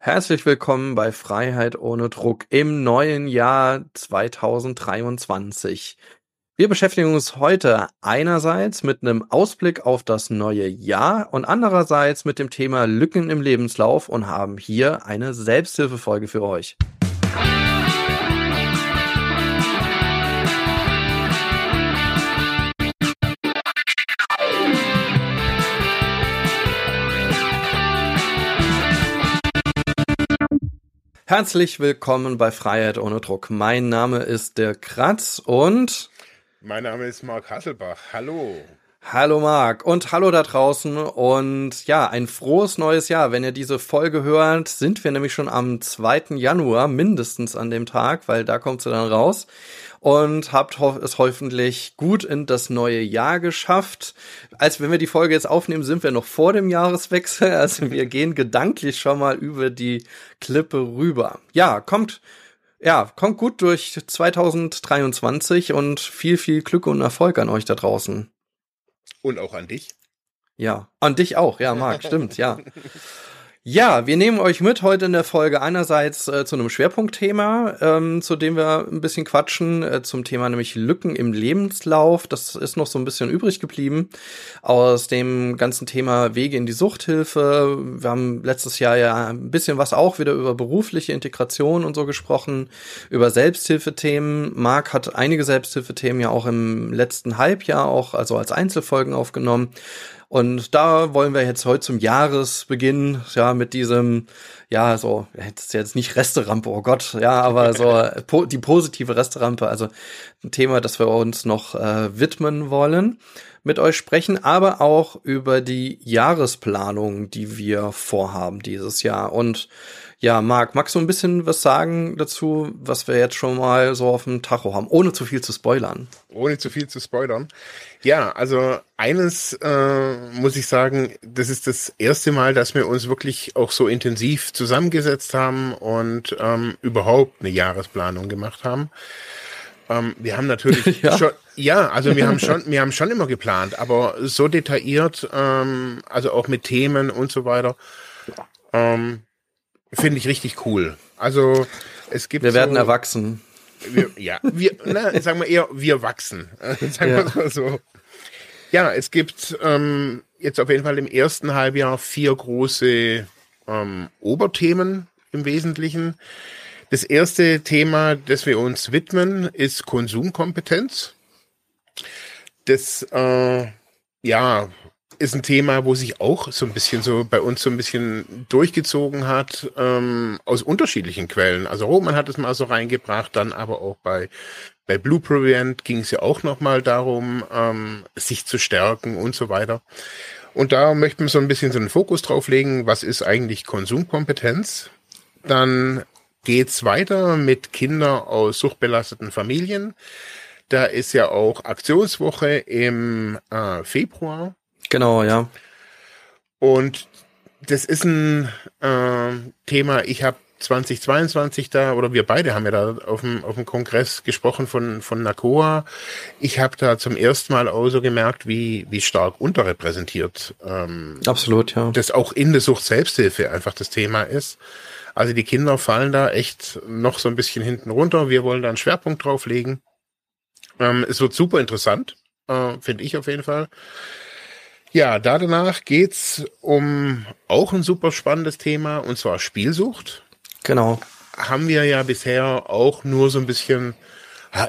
Herzlich willkommen bei Freiheit ohne Druck im neuen Jahr 2023. Wir beschäftigen uns heute einerseits mit einem Ausblick auf das neue Jahr und andererseits mit dem Thema Lücken im Lebenslauf und haben hier eine Selbsthilfefolge für euch. Herzlich willkommen bei Freiheit ohne Druck. Mein Name ist der Kratz und mein Name ist Marc Hasselbach. Hallo. Hallo Marc und hallo da draußen und ja, ein frohes neues Jahr. Wenn ihr diese Folge hört, sind wir nämlich schon am 2. Januar, mindestens an dem Tag, weil da kommt sie dann raus und habt es hoffentlich gut in das neue Jahr geschafft. Als wenn wir die Folge jetzt aufnehmen, sind wir noch vor dem Jahreswechsel. Also wir gehen gedanklich schon mal über die Klippe rüber. Ja, kommt, ja, kommt gut durch 2023 und viel, viel Glück und Erfolg an euch da draußen. Und auch an dich. Ja, an dich auch, ja, Marc, stimmt, ja. Ja, wir nehmen euch mit heute in der Folge einerseits äh, zu einem Schwerpunktthema, ähm, zu dem wir ein bisschen quatschen, äh, zum Thema nämlich Lücken im Lebenslauf. Das ist noch so ein bisschen übrig geblieben aus dem ganzen Thema Wege in die Suchthilfe. Wir haben letztes Jahr ja ein bisschen was auch wieder über berufliche Integration und so gesprochen, über Selbsthilfethemen. Marc hat einige Selbsthilfethemen ja auch im letzten Halbjahr auch also als Einzelfolgen aufgenommen. Und da wollen wir jetzt heute zum Jahresbeginn, ja, mit diesem, ja, so, jetzt jetzt nicht Resterampe, oh Gott, ja, aber so po die positive Resterampe, also ein Thema, das wir uns noch äh, widmen wollen, mit euch sprechen, aber auch über die Jahresplanung, die wir vorhaben dieses Jahr. Und ja, Marc, magst du ein bisschen was sagen dazu, was wir jetzt schon mal so auf dem Tacho haben, ohne zu viel zu spoilern? Ohne zu viel zu spoilern. Ja, also eines äh, muss ich sagen, das ist das erste Mal, dass wir uns wirklich auch so intensiv zusammengesetzt haben und ähm, überhaupt eine Jahresplanung gemacht haben. Ähm, wir haben natürlich ja. schon, ja, also wir haben schon, wir haben schon immer geplant, aber so detailliert, ähm, also auch mit Themen und so weiter. Ähm, Finde ich richtig cool. Also es gibt. Wir werden so, erwachsen. Wir, ja, wir, na, sagen wir eher, wir wachsen. sagen wir ja. mal so. Ja, es gibt ähm, jetzt auf jeden Fall im ersten Halbjahr vier große ähm, Oberthemen im Wesentlichen. Das erste Thema, das wir uns widmen, ist Konsumkompetenz. Das äh, ja ist ein Thema, wo sich auch so ein bisschen so bei uns so ein bisschen durchgezogen hat, ähm, aus unterschiedlichen Quellen. Also Roman hat es mal so reingebracht, dann aber auch bei, bei Blue Prevent ging es ja auch nochmal darum, ähm, sich zu stärken und so weiter. Und da möchten wir so ein bisschen so einen Fokus drauf legen, was ist eigentlich Konsumkompetenz? Dann geht's weiter mit Kindern aus suchtbelasteten Familien. Da ist ja auch Aktionswoche im äh, Februar. Genau, ja. Und das ist ein äh, Thema, ich habe 2022 da, oder wir beide haben ja da auf dem, auf dem Kongress gesprochen von, von NACOA. Ich habe da zum ersten Mal auch so gemerkt, wie, wie stark unterrepräsentiert ähm, Absolut, ja. das auch in der Sucht Selbsthilfe einfach das Thema ist. Also die Kinder fallen da echt noch so ein bisschen hinten runter. Wir wollen da einen Schwerpunkt drauf legen. Ähm, es wird super interessant, äh, finde ich auf jeden Fall. Ja, da danach geht's um auch ein super spannendes Thema und zwar Spielsucht. Genau. Haben wir ja bisher auch nur so ein bisschen,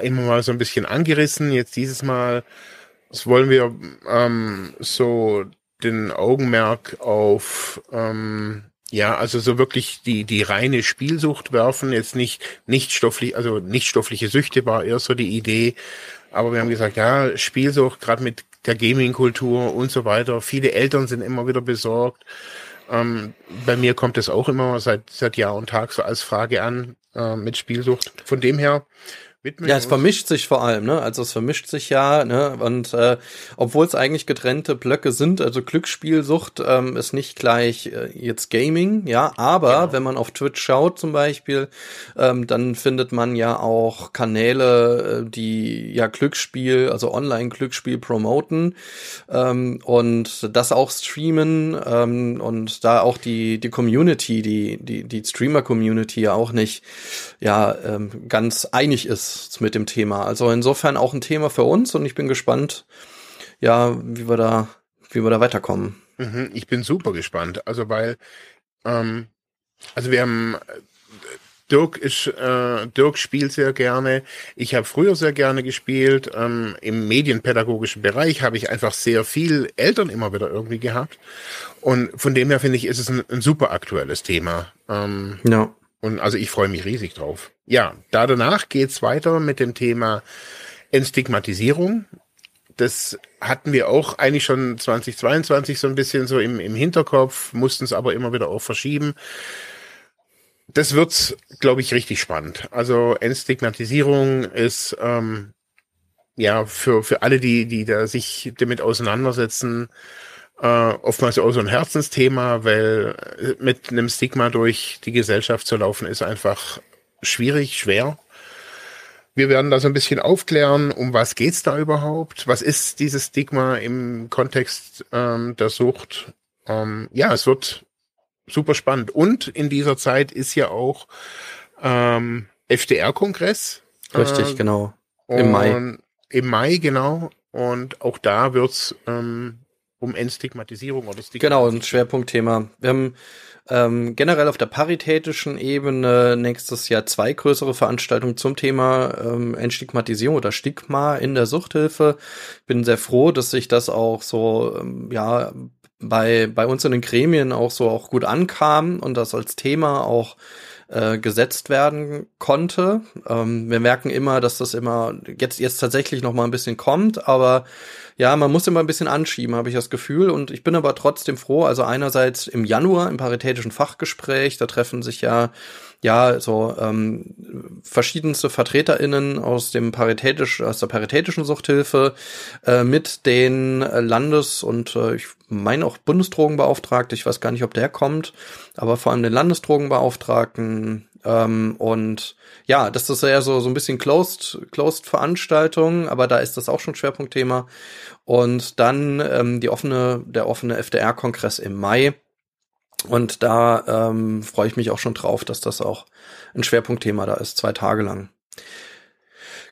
immer mal so ein bisschen angerissen. Jetzt dieses Mal wollen wir ähm, so den Augenmerk auf ähm, ja, also so wirklich die die reine Spielsucht werfen, jetzt nicht nicht stofflich, also nicht stoffliche Süchte war eher so die Idee, aber wir haben gesagt, ja, Spielsucht gerade mit der Gaming-Kultur und so weiter. Viele Eltern sind immer wieder besorgt. Ähm, bei mir kommt es auch immer seit, seit Jahr und Tag so als Frage an äh, mit Spielsucht. Von dem her widmen. Ja, es vermischt sich vor allem, ne? Also es vermischt sich ja, ne? Und äh, obwohl es eigentlich getrennte Blöcke sind, also Glücksspielsucht ähm, ist nicht gleich äh, jetzt Gaming, ja, aber genau. wenn man auf Twitch schaut zum Beispiel, ähm, dann findet man ja auch Kanäle, äh, die ja Glücksspiel, also Online-Glücksspiel promoten ähm, und das auch streamen ähm, und da auch die die Community, die die die Streamer-Community ja auch nicht ja ähm, ganz einig ist mit dem Thema. Also insofern auch ein Thema für uns und ich bin gespannt, ja, wie wir da, wie wir da weiterkommen. Mhm, ich bin super gespannt. Also weil, ähm, also wir haben Dirk ist äh, Dirk spielt sehr gerne. Ich habe früher sehr gerne gespielt. Ähm, Im medienpädagogischen Bereich habe ich einfach sehr viel Eltern immer wieder irgendwie gehabt. Und von dem her finde ich, ist es ein, ein super aktuelles Thema. Ähm, ja. Und also ich freue mich riesig drauf. Ja, da danach geht's weiter mit dem Thema Entstigmatisierung. Das hatten wir auch eigentlich schon 2022 so ein bisschen so im, im Hinterkopf, mussten es aber immer wieder auch verschieben. Das wird, glaube ich, richtig spannend. Also Entstigmatisierung ist ähm, ja für, für alle, die, die da sich damit auseinandersetzen, äh, oftmals auch so ein Herzensthema, weil äh, mit einem Stigma durch die Gesellschaft zu laufen ist einfach schwierig, schwer. Wir werden da so ein bisschen aufklären, um was geht's da überhaupt? Was ist dieses Stigma im Kontext ähm, der Sucht? Ähm, ja, es wird super spannend. Und in dieser Zeit ist ja auch ähm, FDR-Kongress. Richtig, äh, genau. Im Mai. Im Mai, genau. Und auch da wird's ähm, um Entstigmatisierung oder Stigmatisierung. Genau, ein Schwerpunktthema. Wir haben ähm, generell auf der paritätischen Ebene nächstes Jahr zwei größere Veranstaltungen zum Thema ähm, Entstigmatisierung oder Stigma in der Suchthilfe. Bin sehr froh, dass sich das auch so, ähm, ja, bei, bei uns in den Gremien auch so auch gut ankam und das als Thema auch äh, gesetzt werden konnte. Ähm, wir merken immer, dass das immer jetzt jetzt tatsächlich noch mal ein bisschen kommt, aber ja, man muss immer ein bisschen anschieben, habe ich das Gefühl. Und ich bin aber trotzdem froh. Also einerseits im Januar im paritätischen Fachgespräch, da treffen sich ja ja so ähm, verschiedenste VertreterInnen aus dem paritätisch aus der paritätischen Suchthilfe äh, mit den Landes- und äh, ich meine auch Bundesdrogenbeauftragte. Ich weiß gar nicht, ob der kommt, aber vor allem den Landesdrogenbeauftragten ähm, und ja, das ist ja so, so ein bisschen closed, closed Veranstaltung, aber da ist das auch schon Schwerpunktthema. Und dann ähm, die offene, der offene FDR-Kongress im Mai. Und da ähm, freue ich mich auch schon drauf, dass das auch ein Schwerpunktthema da ist, zwei Tage lang.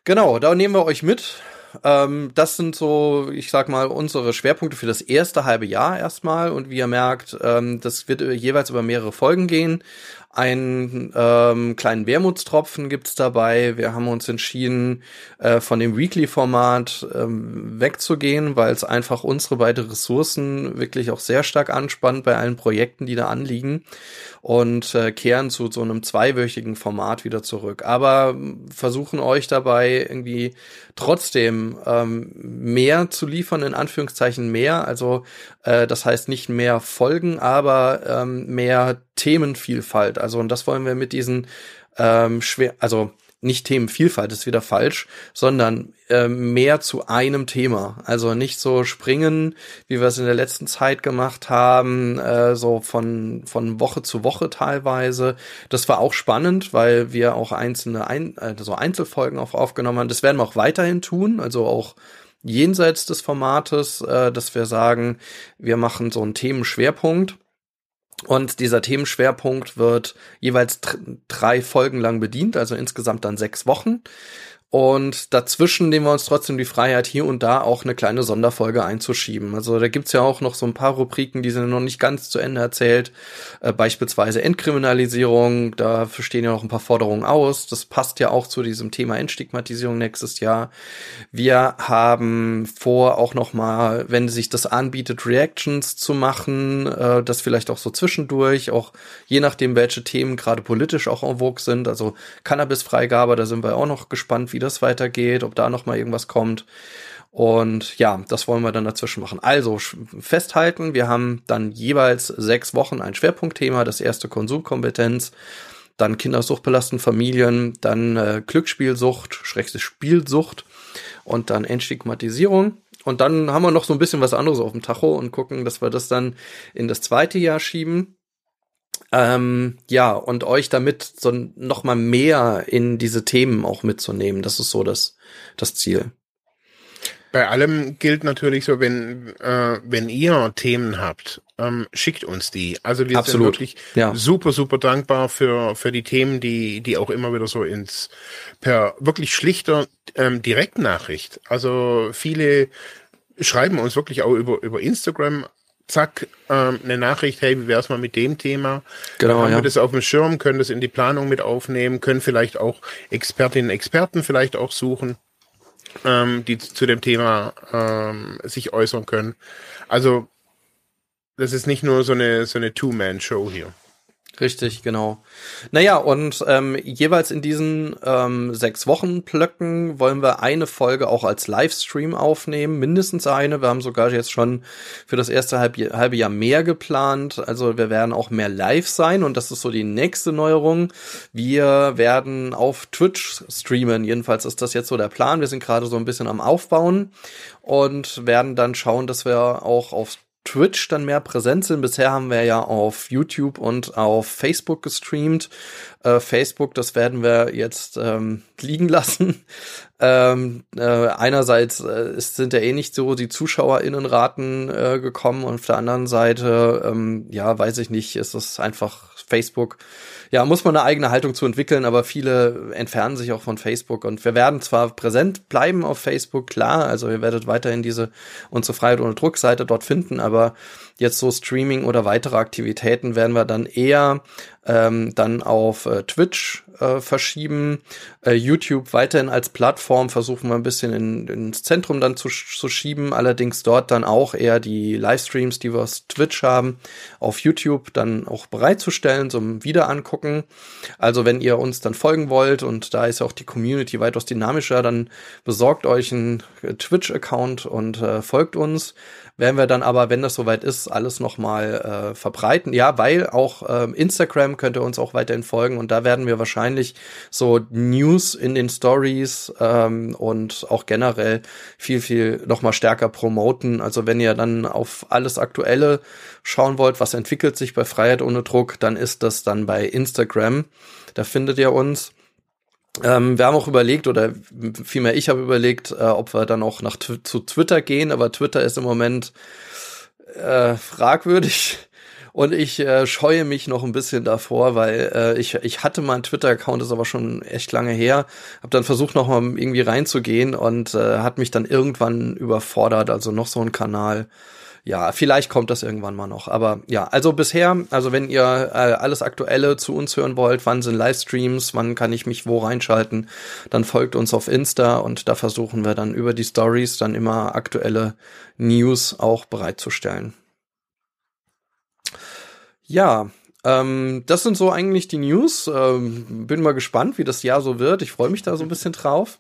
Genau, da nehmen wir euch mit. Ähm, das sind so, ich sag mal, unsere Schwerpunkte für das erste halbe Jahr erstmal. Und wie ihr merkt, ähm, das wird jeweils über mehrere Folgen gehen. Einen ähm, kleinen Wermutstropfen gibt's dabei. Wir haben uns entschieden, äh, von dem Weekly-Format ähm, wegzugehen, weil es einfach unsere beiden Ressourcen wirklich auch sehr stark anspannt bei allen Projekten, die da anliegen und äh, kehren zu so einem zweiwöchigen Format wieder zurück. Aber versuchen euch dabei irgendwie trotzdem ähm, mehr zu liefern, in Anführungszeichen mehr. Also äh, das heißt nicht mehr Folgen, aber ähm, mehr Themenvielfalt. Also und das wollen wir mit diesen ähm, schwer, also nicht Themenvielfalt ist wieder falsch, sondern äh, mehr zu einem Thema. Also nicht so springen, wie wir es in der letzten Zeit gemacht haben, äh, so von, von Woche zu Woche teilweise. Das war auch spannend, weil wir auch einzelne Ein also Einzelfolgen auch aufgenommen haben. Das werden wir auch weiterhin tun, also auch jenseits des Formates, äh, dass wir sagen, wir machen so einen Themenschwerpunkt und dieser Themenschwerpunkt wird jeweils drei Folgen lang bedient, also insgesamt dann sechs Wochen. Und dazwischen nehmen wir uns trotzdem die Freiheit, hier und da auch eine kleine Sonderfolge einzuschieben. Also da gibt's ja auch noch so ein paar Rubriken, die sind noch nicht ganz zu Ende erzählt. Äh, beispielsweise Entkriminalisierung, da stehen ja noch ein paar Forderungen aus. Das passt ja auch zu diesem Thema Entstigmatisierung nächstes Jahr. Wir haben vor, auch noch mal, wenn sich das anbietet, Reactions zu machen, äh, das vielleicht auch so zwischendurch, auch je nachdem, welche Themen gerade politisch auch en vogue sind. Also Cannabisfreigabe, da sind wir auch noch gespannt, wie wie das weitergeht, ob da noch mal irgendwas kommt. Und ja, das wollen wir dann dazwischen machen. Also festhalten, wir haben dann jeweils sechs Wochen ein Schwerpunktthema. Das erste Konsumkompetenz. dann kindersuchtbelasteten Familien, dann äh, Glücksspielsucht, schreckste Spielsucht und dann Entstigmatisierung. Und dann haben wir noch so ein bisschen was anderes auf dem Tacho und gucken, dass wir das dann in das zweite Jahr schieben. Ähm, ja, und euch damit so noch mal mehr in diese Themen auch mitzunehmen. Das ist so das, das Ziel. Bei allem gilt natürlich so, wenn, äh, wenn ihr Themen habt, ähm, schickt uns die. Also wir Absolut. sind wirklich Ja. super, super dankbar für, für die Themen, die, die auch immer wieder so ins, per wirklich schlichter ähm, Direktnachricht. Also viele schreiben uns wirklich auch über, über Instagram, zack, ähm, eine Nachricht, hey, wie wär's mal mit dem Thema? Genau, Dann haben ja. wir das auf dem Schirm, können das in die Planung mit aufnehmen, können vielleicht auch Expertinnen, Experten vielleicht auch suchen ähm, die zu dem Thema ähm, sich äußern können. Also das ist nicht nur so eine so eine Two-Man-Show hier. Richtig, genau. Naja, und ähm, jeweils in diesen ähm, sechs Wochen Plöcken wollen wir eine Folge auch als Livestream aufnehmen, mindestens eine. Wir haben sogar jetzt schon für das erste halb, halbe Jahr mehr geplant. Also wir werden auch mehr live sein und das ist so die nächste Neuerung. Wir werden auf Twitch streamen. Jedenfalls ist das jetzt so der Plan. Wir sind gerade so ein bisschen am Aufbauen und werden dann schauen, dass wir auch auf Twitch dann mehr präsent sind. Bisher haben wir ja auf YouTube und auf Facebook gestreamt. Äh, Facebook, das werden wir jetzt ähm, liegen lassen. Ähm, äh, einerseits äh, ist, sind ja eh nicht so die ZuschauerInnenraten äh, gekommen und auf der anderen Seite, ähm, ja, weiß ich nicht, ist es einfach Facebook. Ja, muss man eine eigene Haltung zu entwickeln, aber viele entfernen sich auch von Facebook und wir werden zwar präsent bleiben auf Facebook, klar, also ihr werdet weiterhin diese unsere Freiheit ohne Druckseite dort finden, aber jetzt so Streaming oder weitere Aktivitäten werden wir dann eher ähm, dann auf äh, Twitch äh, verschieben, äh, YouTube weiterhin als Plattform versuchen wir ein bisschen in, ins Zentrum dann zu, zu schieben, allerdings dort dann auch eher die Livestreams, die wir aus Twitch haben, auf YouTube dann auch bereitzustellen zum Wiederangucken. Also wenn ihr uns dann folgen wollt und da ist ja auch die Community weitaus dynamischer, dann besorgt euch einen Twitch-Account und äh, folgt uns werden wir dann aber, wenn das soweit ist, alles nochmal äh, verbreiten. Ja, weil auch ähm, Instagram könnt ihr uns auch weiterhin folgen und da werden wir wahrscheinlich so News in den Stories ähm, und auch generell viel, viel nochmal stärker promoten. Also wenn ihr dann auf alles Aktuelle schauen wollt, was entwickelt sich bei Freiheit ohne Druck, dann ist das dann bei Instagram. Da findet ihr uns. Ähm, wir haben auch überlegt, oder vielmehr ich habe überlegt, äh, ob wir dann auch nach zu Twitter gehen, aber Twitter ist im Moment äh, fragwürdig. Und ich äh, scheue mich noch ein bisschen davor, weil äh, ich, ich hatte mal einen Twitter-Account, ist aber schon echt lange her. Hab dann versucht, noch mal irgendwie reinzugehen und äh, hat mich dann irgendwann überfordert. Also noch so ein Kanal ja, vielleicht kommt das irgendwann mal noch. Aber ja, also bisher, also wenn ihr äh, alles Aktuelle zu uns hören wollt, wann sind Livestreams, wann kann ich mich wo reinschalten, dann folgt uns auf Insta und da versuchen wir dann über die Stories dann immer aktuelle News auch bereitzustellen. Ja, ähm, das sind so eigentlich die News. Ähm, bin mal gespannt, wie das Jahr so wird. Ich freue mich da so ein bisschen drauf,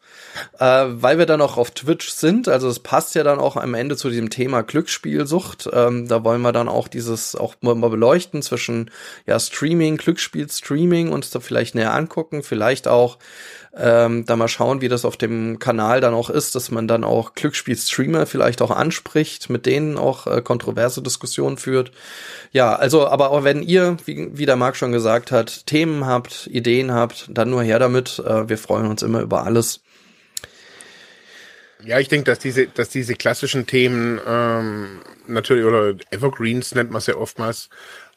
äh, weil wir dann auch auf Twitch sind. Also es passt ja dann auch am Ende zu diesem Thema Glücksspielsucht. Ähm, da wollen wir dann auch dieses auch mal beleuchten zwischen ja Streaming, Glücksspiel-Streaming uns da vielleicht näher angucken, vielleicht auch ähm, da mal schauen, wie das auf dem Kanal dann auch ist, dass man dann auch Glücksspiel-Streamer vielleicht auch anspricht, mit denen auch äh, kontroverse Diskussionen führt. Ja, also, aber auch wenn ihr, wie, wie der Marc schon gesagt hat, Themen habt, Ideen habt, dann nur her damit. Äh, wir freuen uns immer über alles. Ja, ich denke, dass diese, dass diese klassischen Themen ähm, natürlich oder Evergreens nennt man es ja oftmals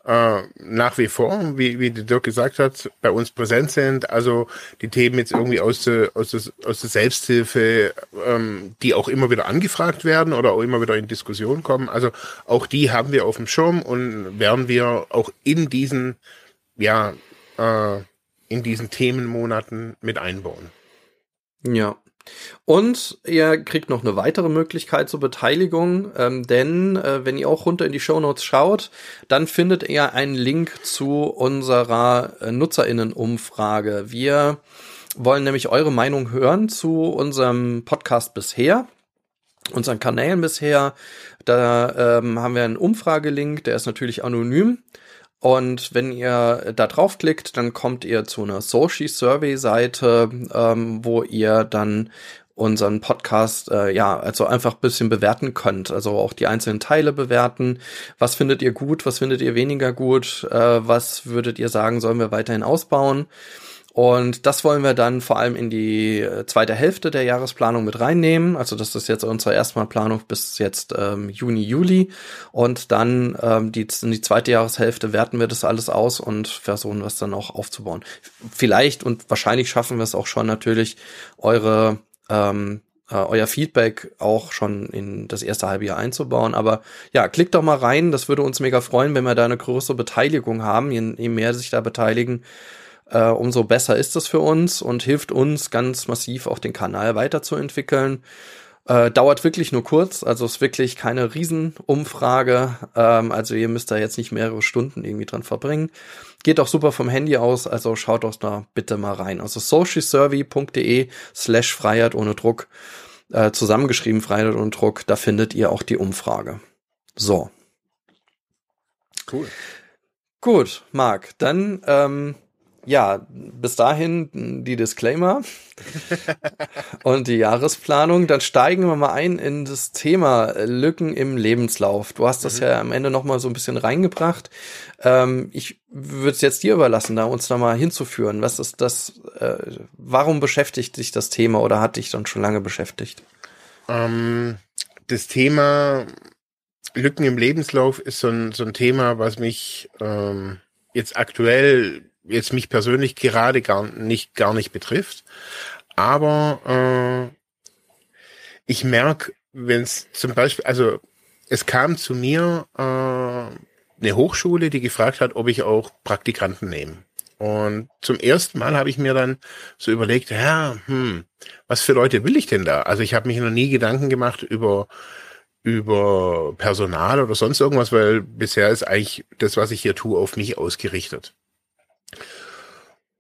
äh, nach wie vor, wie, wie der Dirk gesagt hat, bei uns präsent sind. Also die Themen jetzt irgendwie aus der, aus der, aus der Selbsthilfe, ähm, die auch immer wieder angefragt werden oder auch immer wieder in Diskussion kommen. Also auch die haben wir auf dem Schirm und werden wir auch in diesen, ja, äh, in diesen Themenmonaten mit einbauen. Ja. Und ihr kriegt noch eine weitere Möglichkeit zur Beteiligung, ähm, denn äh, wenn ihr auch runter in die Shownotes schaut, dann findet ihr einen Link zu unserer äh, Nutzerinnenumfrage. Wir wollen nämlich eure Meinung hören zu unserem Podcast bisher, unseren Kanälen bisher. Da ähm, haben wir einen Umfragelink, der ist natürlich anonym. Und wenn ihr da draufklickt, dann kommt ihr zu einer Social Survey Seite, ähm, wo ihr dann unseren Podcast äh, ja also einfach bisschen bewerten könnt, also auch die einzelnen Teile bewerten. Was findet ihr gut, was findet ihr weniger gut, äh, was würdet ihr sagen, sollen wir weiterhin ausbauen? Und das wollen wir dann vor allem in die äh, zweite Hälfte der Jahresplanung mit reinnehmen. Also das ist jetzt unsere erstmal Planung bis jetzt ähm, Juni, Juli. Und dann ähm, die, in die zweite Jahreshälfte werten wir das alles aus und versuchen es dann auch aufzubauen. Vielleicht und wahrscheinlich schaffen wir es auch schon natürlich, eure ähm, äh, euer Feedback auch schon in das erste halbe Jahr einzubauen. Aber ja, klickt doch mal rein. Das würde uns mega freuen, wenn wir da eine größere Beteiligung haben. Je, je mehr sich da beteiligen, äh, umso besser ist es für uns und hilft uns ganz massiv auch den Kanal weiterzuentwickeln. Äh, dauert wirklich nur kurz, also ist wirklich keine Riesenumfrage. Ähm, also ihr müsst da jetzt nicht mehrere Stunden irgendwie dran verbringen. Geht auch super vom Handy aus, also schaut doch da bitte mal rein. Also socialsurvey.de slash Freiheit ohne Druck, äh, zusammengeschrieben Freiheit ohne Druck, da findet ihr auch die Umfrage. So. Cool. Gut, Marc, dann ähm, ja, bis dahin die Disclaimer und die Jahresplanung. Dann steigen wir mal ein in das Thema Lücken im Lebenslauf. Du hast das mhm. ja am Ende noch mal so ein bisschen reingebracht. Ähm, ich würde es jetzt dir überlassen, da uns da mal hinzuführen. Was ist das? Äh, warum beschäftigt dich das Thema oder hat dich dann schon lange beschäftigt? Ähm, das Thema Lücken im Lebenslauf ist so ein, so ein Thema, was mich ähm, jetzt aktuell jetzt mich persönlich gerade gar nicht, gar nicht betrifft. Aber äh, ich merke, wenn es zum Beispiel, also es kam zu mir äh, eine Hochschule, die gefragt hat, ob ich auch Praktikanten nehme. Und zum ersten Mal habe ich mir dann so überlegt, ja, hm, was für Leute will ich denn da? Also ich habe mich noch nie Gedanken gemacht über über Personal oder sonst irgendwas, weil bisher ist eigentlich das, was ich hier tue, auf mich ausgerichtet.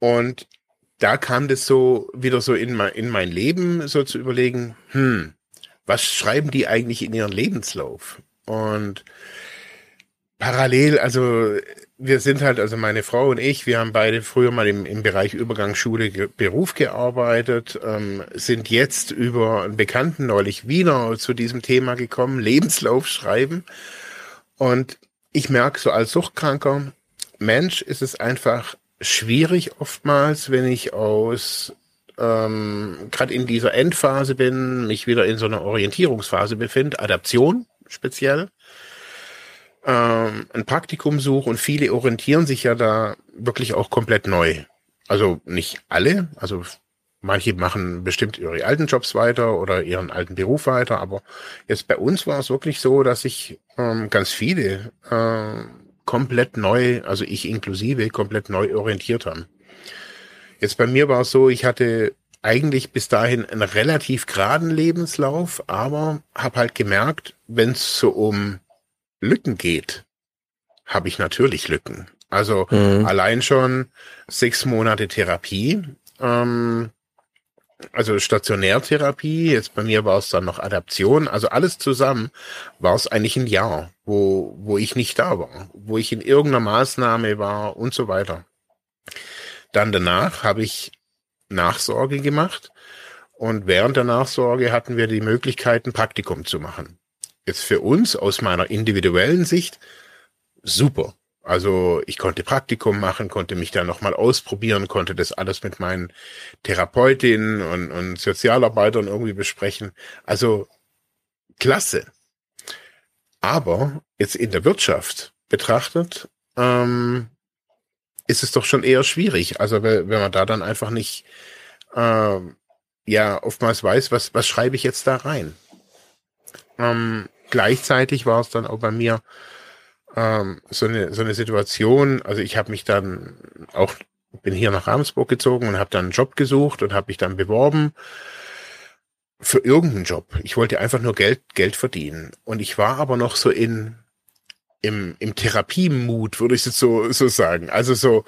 Und da kam das so wieder so in mein, in mein Leben, so zu überlegen, hm, was schreiben die eigentlich in ihren Lebenslauf? Und parallel, also wir sind halt, also meine Frau und ich, wir haben beide früher mal im, im Bereich Übergangsschule Beruf gearbeitet, ähm, sind jetzt über einen Bekannten neulich wieder zu diesem Thema gekommen, Lebenslauf schreiben. Und ich merke so als Suchtkranker, Mensch, ist es einfach schwierig oftmals, wenn ich aus ähm, gerade in dieser Endphase bin, mich wieder in so einer Orientierungsphase befinde, Adaption speziell, ähm, ein Praktikum suche und viele orientieren sich ja da wirklich auch komplett neu. Also nicht alle, also manche machen bestimmt ihre alten Jobs weiter oder ihren alten Beruf weiter, aber jetzt bei uns war es wirklich so, dass sich ähm, ganz viele äh, komplett neu, also ich inklusive, komplett neu orientiert haben. Jetzt bei mir war es so, ich hatte eigentlich bis dahin einen relativ geraden Lebenslauf, aber habe halt gemerkt, wenn es so um Lücken geht, habe ich natürlich Lücken. Also mhm. allein schon sechs Monate Therapie, ähm, also Stationärtherapie, jetzt bei mir war es dann noch Adaption, also alles zusammen war es eigentlich ein Jahr, wo, wo ich nicht da war, wo ich in irgendeiner Maßnahme war und so weiter. Dann danach habe ich Nachsorge gemacht und während der Nachsorge hatten wir die Möglichkeit, ein Praktikum zu machen. Jetzt für uns aus meiner individuellen Sicht super. Also ich konnte Praktikum machen, konnte mich da nochmal ausprobieren, konnte das alles mit meinen Therapeutinnen und, und Sozialarbeitern irgendwie besprechen. Also klasse. Aber jetzt in der Wirtschaft betrachtet, ähm, ist es doch schon eher schwierig. Also wenn man da dann einfach nicht ähm, ja oftmals weiß, was, was schreibe ich jetzt da rein. Ähm, gleichzeitig war es dann auch bei mir ähm, so, eine, so eine Situation, also ich habe mich dann auch, bin hier nach Ramsburg gezogen und habe dann einen Job gesucht und habe mich dann beworben für irgendeinen Job. Ich wollte einfach nur Geld, Geld verdienen. Und ich war aber noch so in, im, im Therapiemut, würde ich jetzt so, so sagen. Also so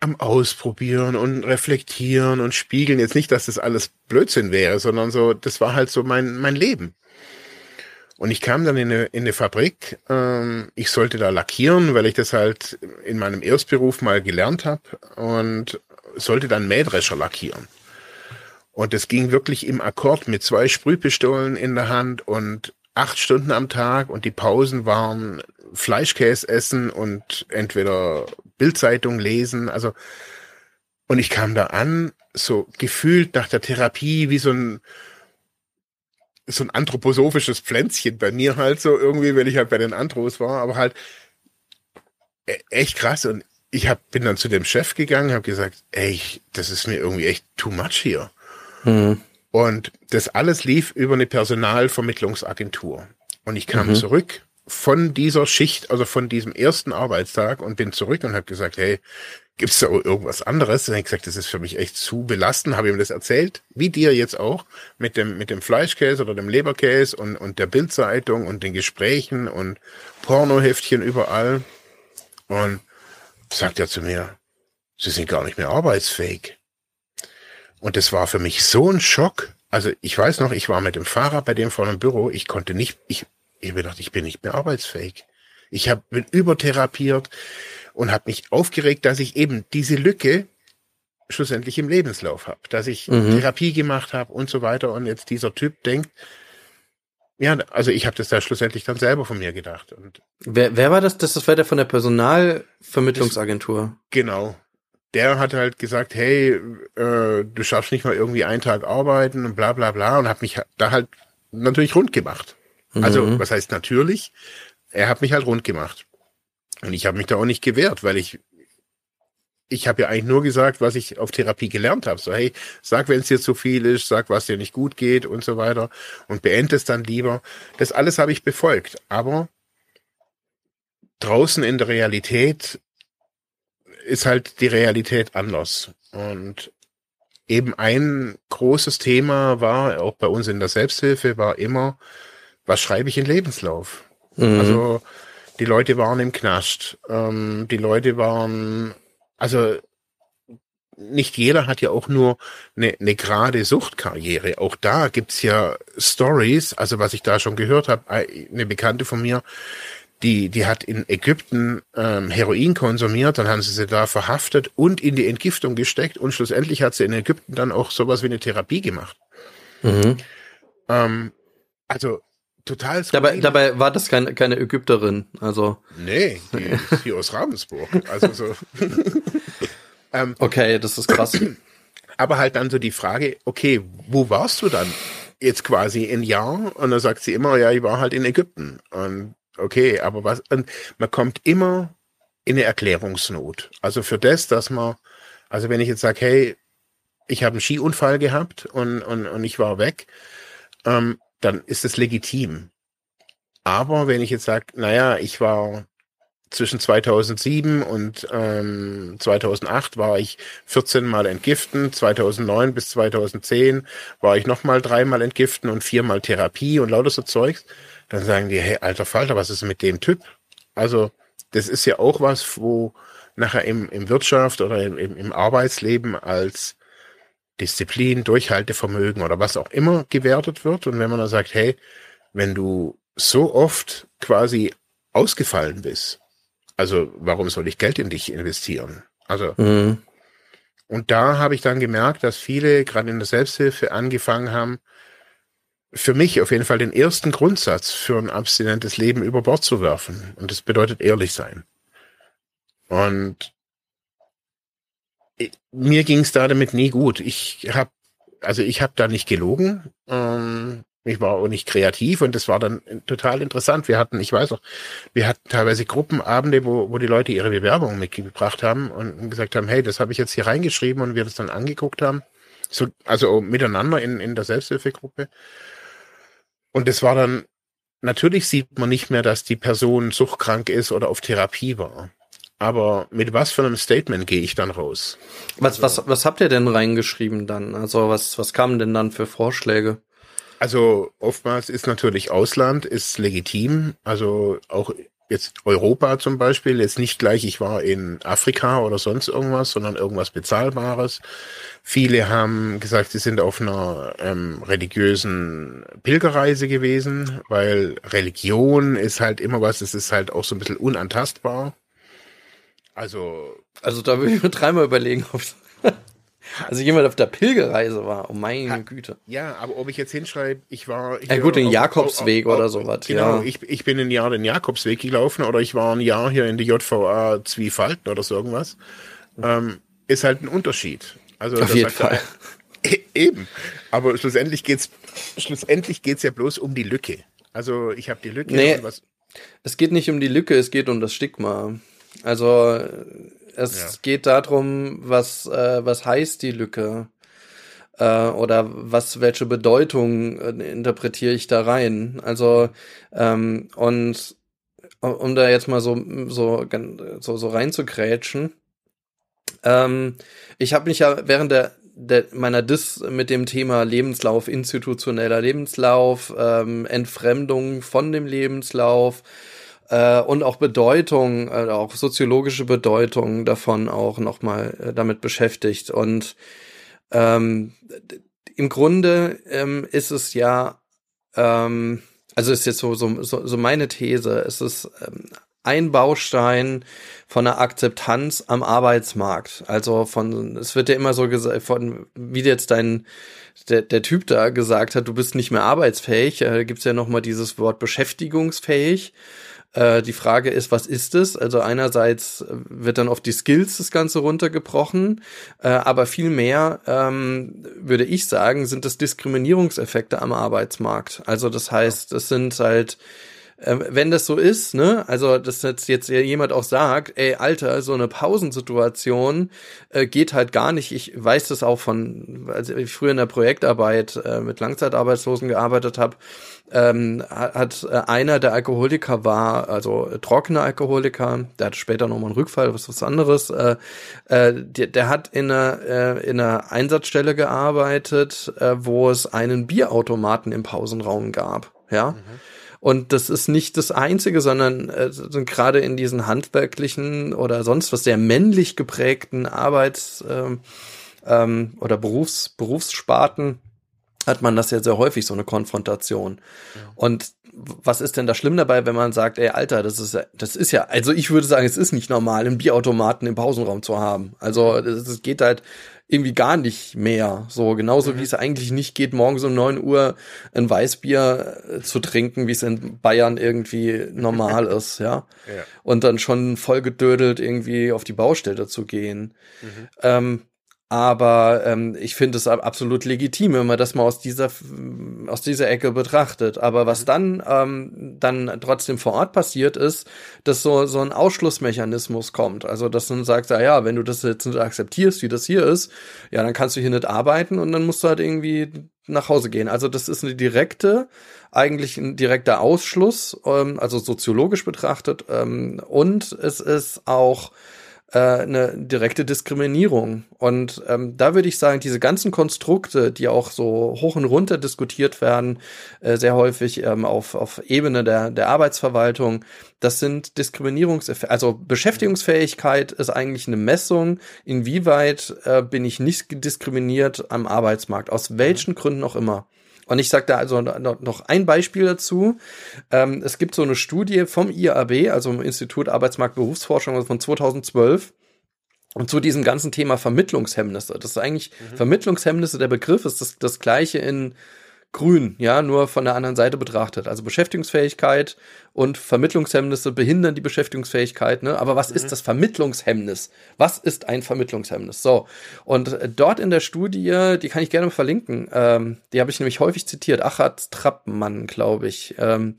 am Ausprobieren und reflektieren und spiegeln. Jetzt nicht, dass das alles Blödsinn wäre, sondern so, das war halt so mein, mein Leben. Und ich kam dann in eine, in eine Fabrik. Ähm, ich sollte da lackieren, weil ich das halt in meinem Erstberuf mal gelernt habe und sollte dann Mähdrescher lackieren. Und es ging wirklich im Akkord mit zwei Sprühpistolen in der Hand und acht Stunden am Tag und die Pausen waren Fleischkäse essen und entweder Bildzeitung lesen. Also, und ich kam da an, so gefühlt nach der Therapie wie so ein, so ein anthroposophisches Pflänzchen bei mir halt so irgendwie, wenn ich halt bei den Andros war, aber halt e-, echt krass und ich hab, bin dann zu dem Chef gegangen, habe gesagt, ey, das ist mir irgendwie echt too much hier. Mhm. Und das alles lief über eine Personalvermittlungsagentur. Und ich kam mhm. zurück von dieser Schicht, also von diesem ersten Arbeitstag und bin zurück und habe gesagt, hey, gibt's da irgendwas anderes? Und ich gesagt, das ist für mich echt zu belastend. Habe ihm das erzählt, wie dir jetzt auch, mit dem mit dem Fleischkäse oder dem Leberkäse und und der Bildzeitung und den Gesprächen und Pornoheftchen überall. Und sagt er zu mir, Sie sind gar nicht mehr arbeitsfähig. Und das war für mich so ein Schock. Also ich weiß noch, ich war mit dem Fahrer bei dem vor dem Büro. Ich konnte nicht, ich, ich habe gedacht, ich bin nicht mehr arbeitsfähig. Ich hab, bin übertherapiert und habe mich aufgeregt, dass ich eben diese Lücke schlussendlich im Lebenslauf habe, dass ich mhm. Therapie gemacht habe und so weiter und jetzt dieser Typ denkt, ja, also ich habe das da schlussendlich dann selber von mir gedacht. Und wer, wer war das? Das, das war der von der Personalvermittlungsagentur. Das, genau der hat halt gesagt, hey, äh, du schaffst nicht mal irgendwie einen Tag arbeiten und bla bla bla und hat mich da halt natürlich rund gemacht. Also, mhm. Also, was heißt natürlich? Er hat mich halt rund gemacht. Und ich habe mich da auch nicht gewehrt, weil ich ich habe ja eigentlich nur gesagt, was ich auf Therapie gelernt habe. So, hey, sag, wenn es dir zu viel ist, sag, was dir nicht gut geht und so weiter und beende es dann lieber. Das alles habe ich befolgt. Aber draußen in der Realität ist halt die Realität anders. Und eben ein großes Thema war, auch bei uns in der Selbsthilfe, war immer, was schreibe ich in Lebenslauf? Mhm. Also die Leute waren im Knast. Ähm, die Leute waren, also nicht jeder hat ja auch nur eine, eine gerade Suchtkarriere. Auch da gibt's ja Stories, also was ich da schon gehört habe, eine Bekannte von mir, die, die hat in Ägypten ähm, Heroin konsumiert, dann haben sie sie da verhaftet und in die Entgiftung gesteckt und schlussendlich hat sie in Ägypten dann auch sowas wie eine Therapie gemacht. Mhm. Ähm, also total dabei, dabei war das keine, keine Ägypterin, also. Nee, die ist hier aus Ravensburg. Also so. ähm, okay, das ist krass. Aber halt dann so die Frage, okay, wo warst du dann? Jetzt quasi ein Jahr und dann sagt sie immer, ja, ich war halt in Ägypten. Und okay, aber was, man kommt immer in eine Erklärungsnot. Also für das, dass man, also wenn ich jetzt sage, hey, ich habe einen Skiunfall gehabt und, und, und ich war weg, ähm, dann ist es legitim. Aber wenn ich jetzt sage, naja, ich war zwischen 2007 und ähm, 2008 war ich 14 Mal entgiften, 2009 bis 2010 war ich nochmal dreimal entgiften und viermal Therapie und lauter so Zeugs dann sagen die, hey, alter Falter, was ist mit dem Typ? Also, das ist ja auch was, wo nachher im, im Wirtschaft oder im, im Arbeitsleben als Disziplin, Durchhaltevermögen oder was auch immer gewertet wird. Und wenn man dann sagt, hey, wenn du so oft quasi ausgefallen bist, also warum soll ich Geld in dich investieren? Also, mhm. und da habe ich dann gemerkt, dass viele gerade in der Selbsthilfe angefangen haben, für mich auf jeden Fall den ersten Grundsatz für ein abstinentes Leben über Bord zu werfen. Und das bedeutet ehrlich sein. Und mir ging es da damit nie gut. Ich habe, also ich habe da nicht gelogen. Ähm, ich war auch nicht kreativ und das war dann total interessant. Wir hatten, ich weiß auch, wir hatten teilweise Gruppenabende, wo, wo die Leute ihre Bewerbungen mitgebracht haben und gesagt haben, hey, das habe ich jetzt hier reingeschrieben und wir das dann angeguckt haben. So, also miteinander in, in der Selbsthilfegruppe. Und es war dann, natürlich sieht man nicht mehr, dass die Person suchtkrank ist oder auf Therapie war. Aber mit was für einem Statement gehe ich dann raus? Was, also, was, was habt ihr denn reingeschrieben dann? Also was, was kamen denn dann für Vorschläge? Also oftmals ist natürlich Ausland, ist legitim. Also auch jetzt Europa zum Beispiel, jetzt nicht gleich, ich war in Afrika oder sonst irgendwas, sondern irgendwas Bezahlbares. Viele haben gesagt, sie sind auf einer ähm, religiösen Pilgerreise gewesen, weil Religion ist halt immer was, es ist halt auch so ein bisschen unantastbar. Also. Also da würde ich mir dreimal überlegen, ob also jemand auf der Pilgerreise war, oh meine ha, Güte. Ja, aber ob ich jetzt hinschreibe, ich war. Ich ja gut, den Jakobsweg auf, auf, oder sowas. Genau, ja. ich, ich bin ein Jahr den Jakobsweg gelaufen oder ich war ein Jahr hier in die JVA Zwiefalten oder so irgendwas. Ähm, ist halt ein Unterschied. Also auf jeden Fall. Halt, eben. Aber schlussendlich geht's schlussendlich geht's ja bloß um die Lücke. Also ich habe die Lücke. Nee, es geht nicht um die Lücke, es geht um das Stigma. Also es ja. geht darum, was, äh, was heißt die Lücke? Äh, oder was, welche Bedeutung äh, interpretiere ich da rein? Also, ähm, und um da jetzt mal so, so, so, so reinzugrätschen, ähm, ich habe mich ja während der, der meiner Dis mit dem Thema Lebenslauf, institutioneller Lebenslauf, ähm, Entfremdung von dem Lebenslauf, äh, und auch Bedeutung, äh, auch soziologische Bedeutung davon auch nochmal äh, damit beschäftigt. Und ähm, im Grunde ähm, ist es ja, ähm, also ist jetzt so, so, so meine These, es ist ähm, ein Baustein von der Akzeptanz am Arbeitsmarkt. Also von, es wird ja immer so gesagt, von, wie jetzt dein, der, der Typ da gesagt hat, du bist nicht mehr arbeitsfähig, äh, gibt's ja nochmal dieses Wort beschäftigungsfähig. Äh, die Frage ist, was ist es? Also einerseits wird dann auf die Skills das Ganze runtergebrochen, äh, aber viel mehr, ähm, würde ich sagen, sind das Diskriminierungseffekte am Arbeitsmarkt. Also das heißt, es sind halt äh, wenn das so ist, ne, also dass jetzt, jetzt jemand auch sagt, ey, Alter, so eine Pausensituation äh, geht halt gar nicht. Ich weiß das auch von, als ich früher in der Projektarbeit äh, mit Langzeitarbeitslosen gearbeitet habe, ähm, hat äh, einer der Alkoholiker war, also äh, trockener Alkoholiker, der hat später nochmal einen Rückfall, was was anderes, äh, äh, der, der hat in einer, äh, in einer Einsatzstelle gearbeitet, äh, wo es einen Bierautomaten im Pausenraum gab, ja. Mhm. Und das ist nicht das Einzige, sondern äh, gerade in diesen handwerklichen oder sonst was sehr männlich geprägten Arbeits- ähm, ähm, oder Berufs, Berufssparten hat man das ja sehr häufig, so eine Konfrontation. Ja. Und was ist denn da schlimm dabei, wenn man sagt, ey, Alter, das ist, das ist ja, also ich würde sagen, es ist nicht normal, einen Bierautomaten im Pausenraum zu haben. Also es geht halt irgendwie gar nicht mehr. So genauso mhm. wie es eigentlich nicht geht, morgens um neun Uhr ein Weißbier äh, zu trinken, wie es in Bayern irgendwie normal ist, ja? ja. Und dann schon vollgedödelt irgendwie auf die Baustelle zu gehen. Mhm. Ähm, aber ähm, ich finde es absolut legitim, wenn man das mal aus dieser aus dieser Ecke betrachtet. Aber was mhm. dann ähm, dann trotzdem vor Ort passiert ist, dass so so ein Ausschlussmechanismus kommt. Also dass man sagt, ja, ja, wenn du das jetzt nicht akzeptierst, wie das hier ist, ja, dann kannst du hier nicht arbeiten und dann musst du halt irgendwie nach Hause gehen. Also das ist eine direkte, eigentlich ein direkter Ausschluss, ähm, also soziologisch betrachtet. Ähm, und es ist auch äh, eine direkte Diskriminierung. Und ähm, da würde ich sagen, diese ganzen Konstrukte, die auch so hoch und runter diskutiert werden, äh, sehr häufig ähm, auf, auf Ebene der, der Arbeitsverwaltung, das sind Diskriminierungseffekte. Also Beschäftigungsfähigkeit ist eigentlich eine Messung, inwieweit äh, bin ich nicht diskriminiert am Arbeitsmarkt, aus welchen Gründen auch immer. Und ich sage da also noch ein Beispiel dazu. Ähm, es gibt so eine Studie vom IAB, also im Institut Arbeitsmarkt Berufsforschung von 2012. Und zu diesem ganzen Thema Vermittlungshemmnisse. Das ist eigentlich mhm. Vermittlungshemmnisse, der Begriff ist das, das gleiche in grün, ja, nur von der anderen Seite betrachtet. Also Beschäftigungsfähigkeit und Vermittlungshemmnisse behindern die Beschäftigungsfähigkeit, ne? Aber was mhm. ist das Vermittlungshemmnis? Was ist ein Vermittlungshemmnis? So. Und äh, dort in der Studie, die kann ich gerne mal verlinken, ähm, die habe ich nämlich häufig zitiert, Achat Trappmann, glaube ich. Ähm,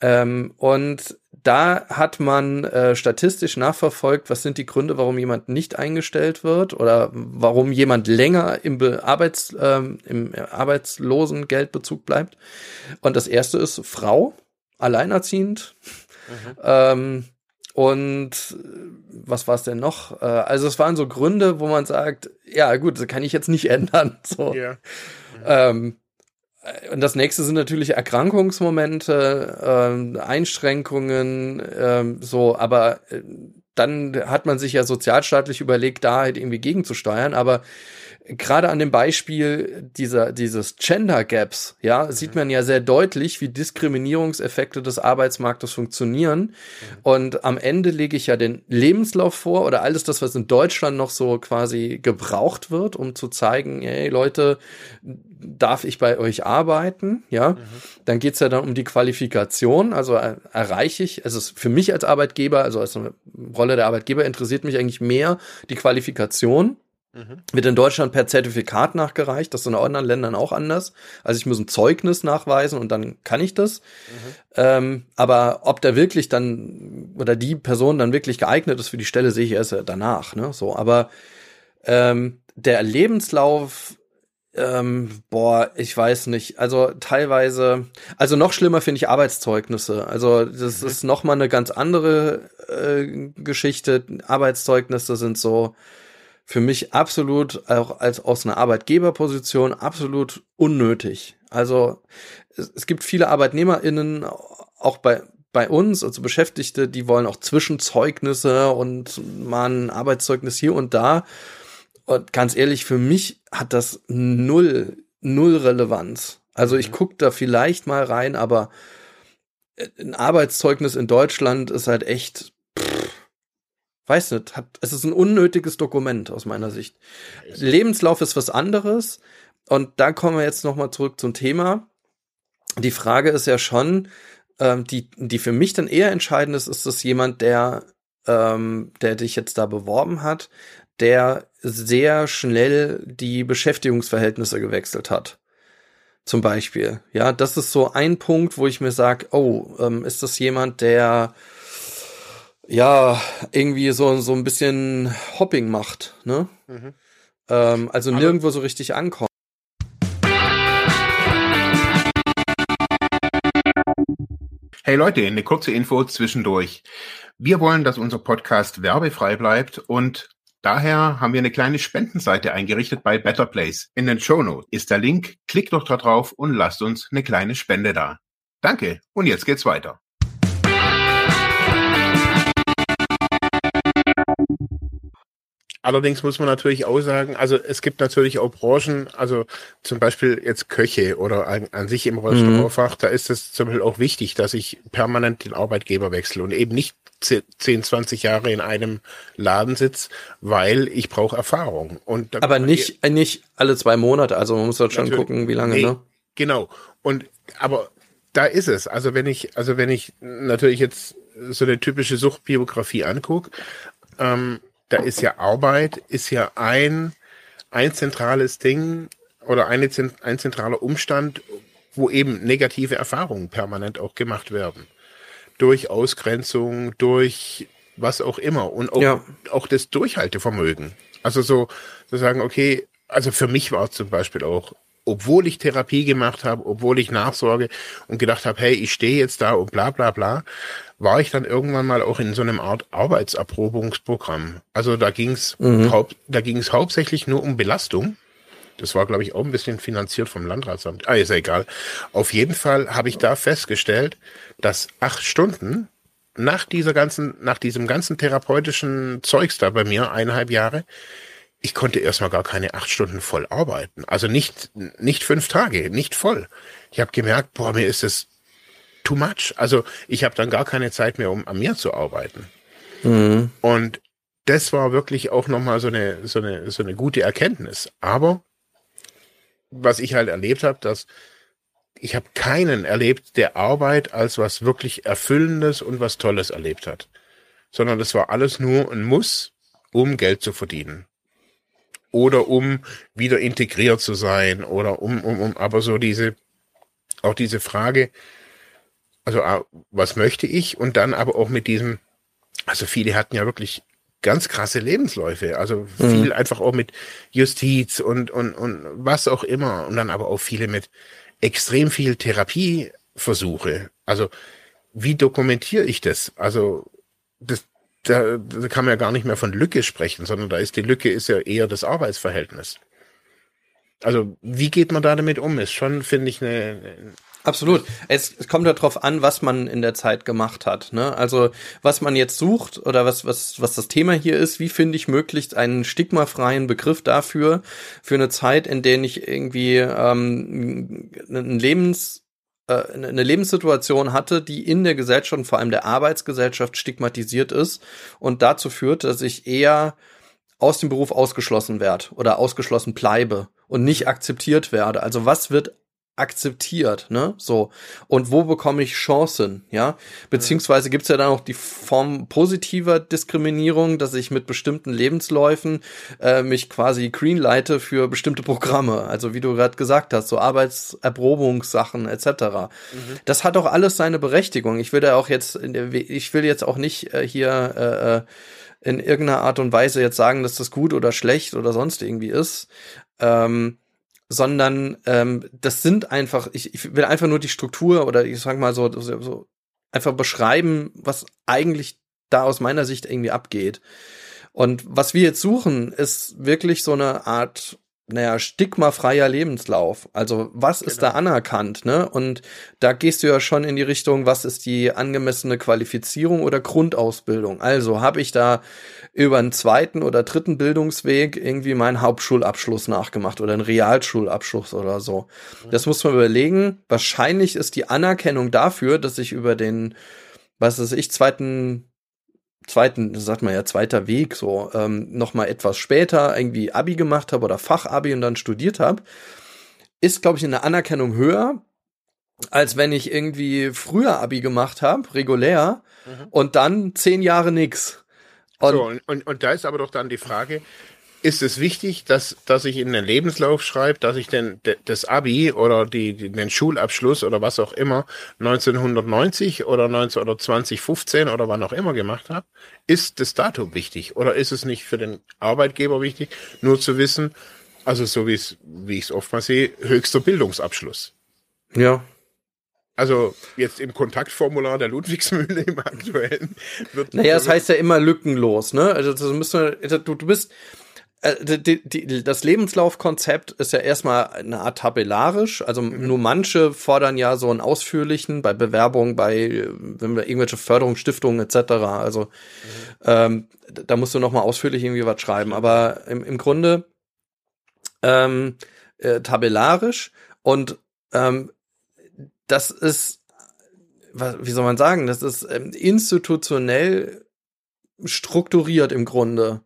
ähm, und da hat man äh, statistisch nachverfolgt, was sind die Gründe, warum jemand nicht eingestellt wird oder warum jemand länger im, Be Arbeits, ähm, im Arbeitslosengeldbezug bleibt. Und das erste ist Frau, alleinerziehend. Mhm. Ähm, und was war es denn noch? Äh, also es waren so Gründe, wo man sagt, ja gut, das kann ich jetzt nicht ändern. So. Yeah. Mhm. Ähm, und das nächste sind natürlich Erkrankungsmomente, äh, Einschränkungen, äh, so, aber äh, dann hat man sich ja sozialstaatlich überlegt, da halt irgendwie gegenzusteuern, aber gerade an dem Beispiel dieser, dieses Gender Gaps, ja, mhm. sieht man ja sehr deutlich, wie Diskriminierungseffekte des Arbeitsmarktes funktionieren. Mhm. Und am Ende lege ich ja den Lebenslauf vor oder alles das, was in Deutschland noch so quasi gebraucht wird, um zu zeigen, hey Leute, darf ich bei euch arbeiten? Ja, mhm. dann geht's ja dann um die Qualifikation. Also er, erreiche ich, also für mich als Arbeitgeber, also als Rolle der Arbeitgeber interessiert mich eigentlich mehr die Qualifikation Mhm. Wird in Deutschland per Zertifikat nachgereicht, das ist in anderen Ländern auch anders. Also ich muss ein Zeugnis nachweisen und dann kann ich das. Mhm. Ähm, aber ob der wirklich dann oder die Person dann wirklich geeignet ist für die Stelle, sehe ich erst danach. Ne? So, aber ähm, der Lebenslauf, ähm, boah, ich weiß nicht. Also teilweise, also noch schlimmer finde ich Arbeitszeugnisse. Also das mhm. ist noch mal eine ganz andere äh, Geschichte. Arbeitszeugnisse sind so für mich absolut, auch als aus einer Arbeitgeberposition, absolut unnötig. Also es, es gibt viele ArbeitnehmerInnen, auch bei, bei uns, also Beschäftigte, die wollen auch Zwischenzeugnisse und mal ein Arbeitszeugnis hier und da. Und ganz ehrlich, für mich hat das null, null Relevanz. Also ich mhm. gucke da vielleicht mal rein, aber ein Arbeitszeugnis in Deutschland ist halt echt weiß nicht, hat, es ist ein unnötiges Dokument aus meiner Sicht. Lebenslauf ist was anderes. Und da kommen wir jetzt nochmal zurück zum Thema. Die Frage ist ja schon, ähm, die, die für mich dann eher entscheidend ist, ist das jemand, der, ähm, der dich jetzt da beworben hat, der sehr schnell die Beschäftigungsverhältnisse gewechselt hat. Zum Beispiel. Ja, das ist so ein Punkt, wo ich mir sage, oh, ähm, ist das jemand, der ja, irgendwie so, so ein bisschen Hopping macht, ne? Mhm. Ähm, also Aber nirgendwo so richtig ankommt. Hey Leute, eine kurze Info zwischendurch. Wir wollen, dass unser Podcast werbefrei bleibt und daher haben wir eine kleine Spendenseite eingerichtet bei Better Place. In den Show Notes ist der Link. Klickt doch da drauf und lasst uns eine kleine Spende da. Danke und jetzt geht's weiter. Allerdings muss man natürlich auch sagen, also es gibt natürlich auch Branchen, also zum Beispiel jetzt Köche oder an, an sich im Restaurantfach, mhm. da ist es zum Beispiel auch wichtig, dass ich permanent den Arbeitgeber wechsle und eben nicht 10, 20 Jahre in einem Laden sitze, weil ich brauche Erfahrung. Und Aber nicht, nicht alle zwei Monate, also man muss halt schon gucken, wie lange, nee, ne? Genau. Und aber da ist es. Also wenn ich, also wenn ich natürlich jetzt so eine typische Suchtbiografie angucke, ähm, da ist ja Arbeit, ist ja ein, ein zentrales Ding oder eine, ein zentraler Umstand, wo eben negative Erfahrungen permanent auch gemacht werden. Durch Ausgrenzung, durch was auch immer und auch, ja. auch das Durchhaltevermögen. Also so, so sagen, okay, also für mich war es zum Beispiel auch, obwohl ich Therapie gemacht habe, obwohl ich Nachsorge und gedacht habe, hey, ich stehe jetzt da und bla bla bla, war ich dann irgendwann mal auch in so einem Art Arbeitserprobungsprogramm. Also da ging's mhm. haupt, da ging's hauptsächlich nur um Belastung. Das war, glaube ich, auch ein bisschen finanziert vom Landratsamt. Ah, ist ja egal. Auf jeden Fall habe ich da festgestellt, dass acht Stunden nach dieser ganzen, nach diesem ganzen therapeutischen Zeugs da bei mir, eineinhalb Jahre, ich konnte erstmal gar keine acht Stunden voll arbeiten. Also nicht, nicht fünf Tage, nicht voll. Ich habe gemerkt, boah, mir ist es too much. Also ich habe dann gar keine Zeit mehr, um an mir zu arbeiten. Mhm. Und das war wirklich auch nochmal so eine, so, eine, so eine gute Erkenntnis. Aber was ich halt erlebt habe, dass ich habe keinen erlebt, der Arbeit als was wirklich Erfüllendes und was Tolles erlebt hat. Sondern das war alles nur ein Muss, um Geld zu verdienen. Oder um wieder integriert zu sein. Oder um, um, um, aber so diese, auch diese Frage, also ah, was möchte ich und dann aber auch mit diesem, also viele hatten ja wirklich ganz krasse Lebensläufe, also viel mhm. einfach auch mit Justiz und, und, und was auch immer und dann aber auch viele mit extrem viel Therapieversuche. Also wie dokumentiere ich das? Also das, da, da kann man ja gar nicht mehr von Lücke sprechen, sondern da ist die Lücke ist ja eher das Arbeitsverhältnis. also wie geht man da damit um? Ist schon, finde ich, eine, Absolut. Es, es kommt darauf an, was man in der Zeit gemacht hat. Ne? Also was man jetzt sucht oder was, was, was das Thema hier ist, wie finde ich möglichst einen stigmafreien Begriff dafür, für eine Zeit, in der ich irgendwie ähm, ein Lebens eine Lebenssituation hatte, die in der Gesellschaft, vor allem der Arbeitsgesellschaft, stigmatisiert ist und dazu führt, dass ich eher aus dem Beruf ausgeschlossen werde oder ausgeschlossen bleibe und nicht akzeptiert werde. Also was wird akzeptiert, ne? So. Und wo bekomme ich Chancen, ja? Beziehungsweise gibt's ja dann auch die Form positiver Diskriminierung, dass ich mit bestimmten Lebensläufen äh, mich quasi greenleite für bestimmte Programme. Also wie du gerade gesagt hast, so Arbeitserprobungssachen etc. Mhm. Das hat auch alles seine Berechtigung. Ich will da auch jetzt, ich will jetzt auch nicht äh, hier äh, äh in irgendeiner Art und Weise jetzt sagen, dass das gut oder schlecht oder sonst irgendwie ist. Ähm, sondern ähm, das sind einfach, ich, ich will einfach nur die Struktur oder ich sag mal so, so, so einfach beschreiben, was eigentlich da aus meiner Sicht irgendwie abgeht. Und was wir jetzt suchen, ist wirklich so eine Art naja, stigmafreier Lebenslauf. Also was genau. ist da genau. anerkannt, ne? Und da gehst du ja schon in die Richtung, was ist die angemessene Qualifizierung oder Grundausbildung? Also habe ich da über einen zweiten oder dritten Bildungsweg irgendwie meinen Hauptschulabschluss nachgemacht oder einen Realschulabschluss oder so. Mhm. Das muss man überlegen. Wahrscheinlich ist die Anerkennung dafür, dass ich über den, was weiß ich, zweiten zweiten, sagt man ja, zweiter Weg, so ähm, noch mal etwas später irgendwie Abi gemacht habe oder Fachabi und dann studiert habe, ist, glaube ich, in der Anerkennung höher, als wenn ich irgendwie früher Abi gemacht habe, regulär, mhm. und dann zehn Jahre nix. Und, so, und, und, und da ist aber doch dann die Frage, ist es wichtig, dass, dass ich in den Lebenslauf schreibe, dass ich denn das Abi oder die, den Schulabschluss oder was auch immer 1990 oder 19 oder 2015 oder wann auch immer gemacht habe? Ist das Datum wichtig oder ist es nicht für den Arbeitgeber wichtig, nur zu wissen, also so wie es, wie ich es oft mal sehe, höchster Bildungsabschluss? Ja. Also jetzt im Kontaktformular der Ludwigsmühle im aktuellen wird. Naja, es das heißt ja immer lückenlos, ne? Also das müssen wir, du, du bist, äh, die, die, das Lebenslaufkonzept ist ja erstmal eine Art tabellarisch. Also mhm. nur manche fordern ja so einen ausführlichen bei Bewerbungen, bei wenn wir irgendwelche Förderungsstiftungen etc. Also mhm. ähm, da musst du noch mal ausführlich irgendwie was schreiben. Aber im, im Grunde ähm, äh, tabellarisch und ähm, das ist, wie soll man sagen, das ist ähm, institutionell strukturiert im Grunde.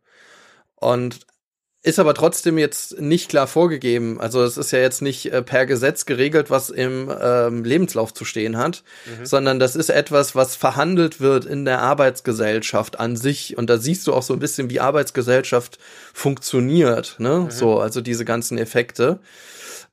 Und ist aber trotzdem jetzt nicht klar vorgegeben. Also es ist ja jetzt nicht äh, per Gesetz geregelt, was im ähm, Lebenslauf zu stehen hat, mhm. sondern das ist etwas, was verhandelt wird in der Arbeitsgesellschaft an sich. Und da siehst du auch so ein bisschen, wie Arbeitsgesellschaft funktioniert. Ne? Mhm. So, also diese ganzen Effekte.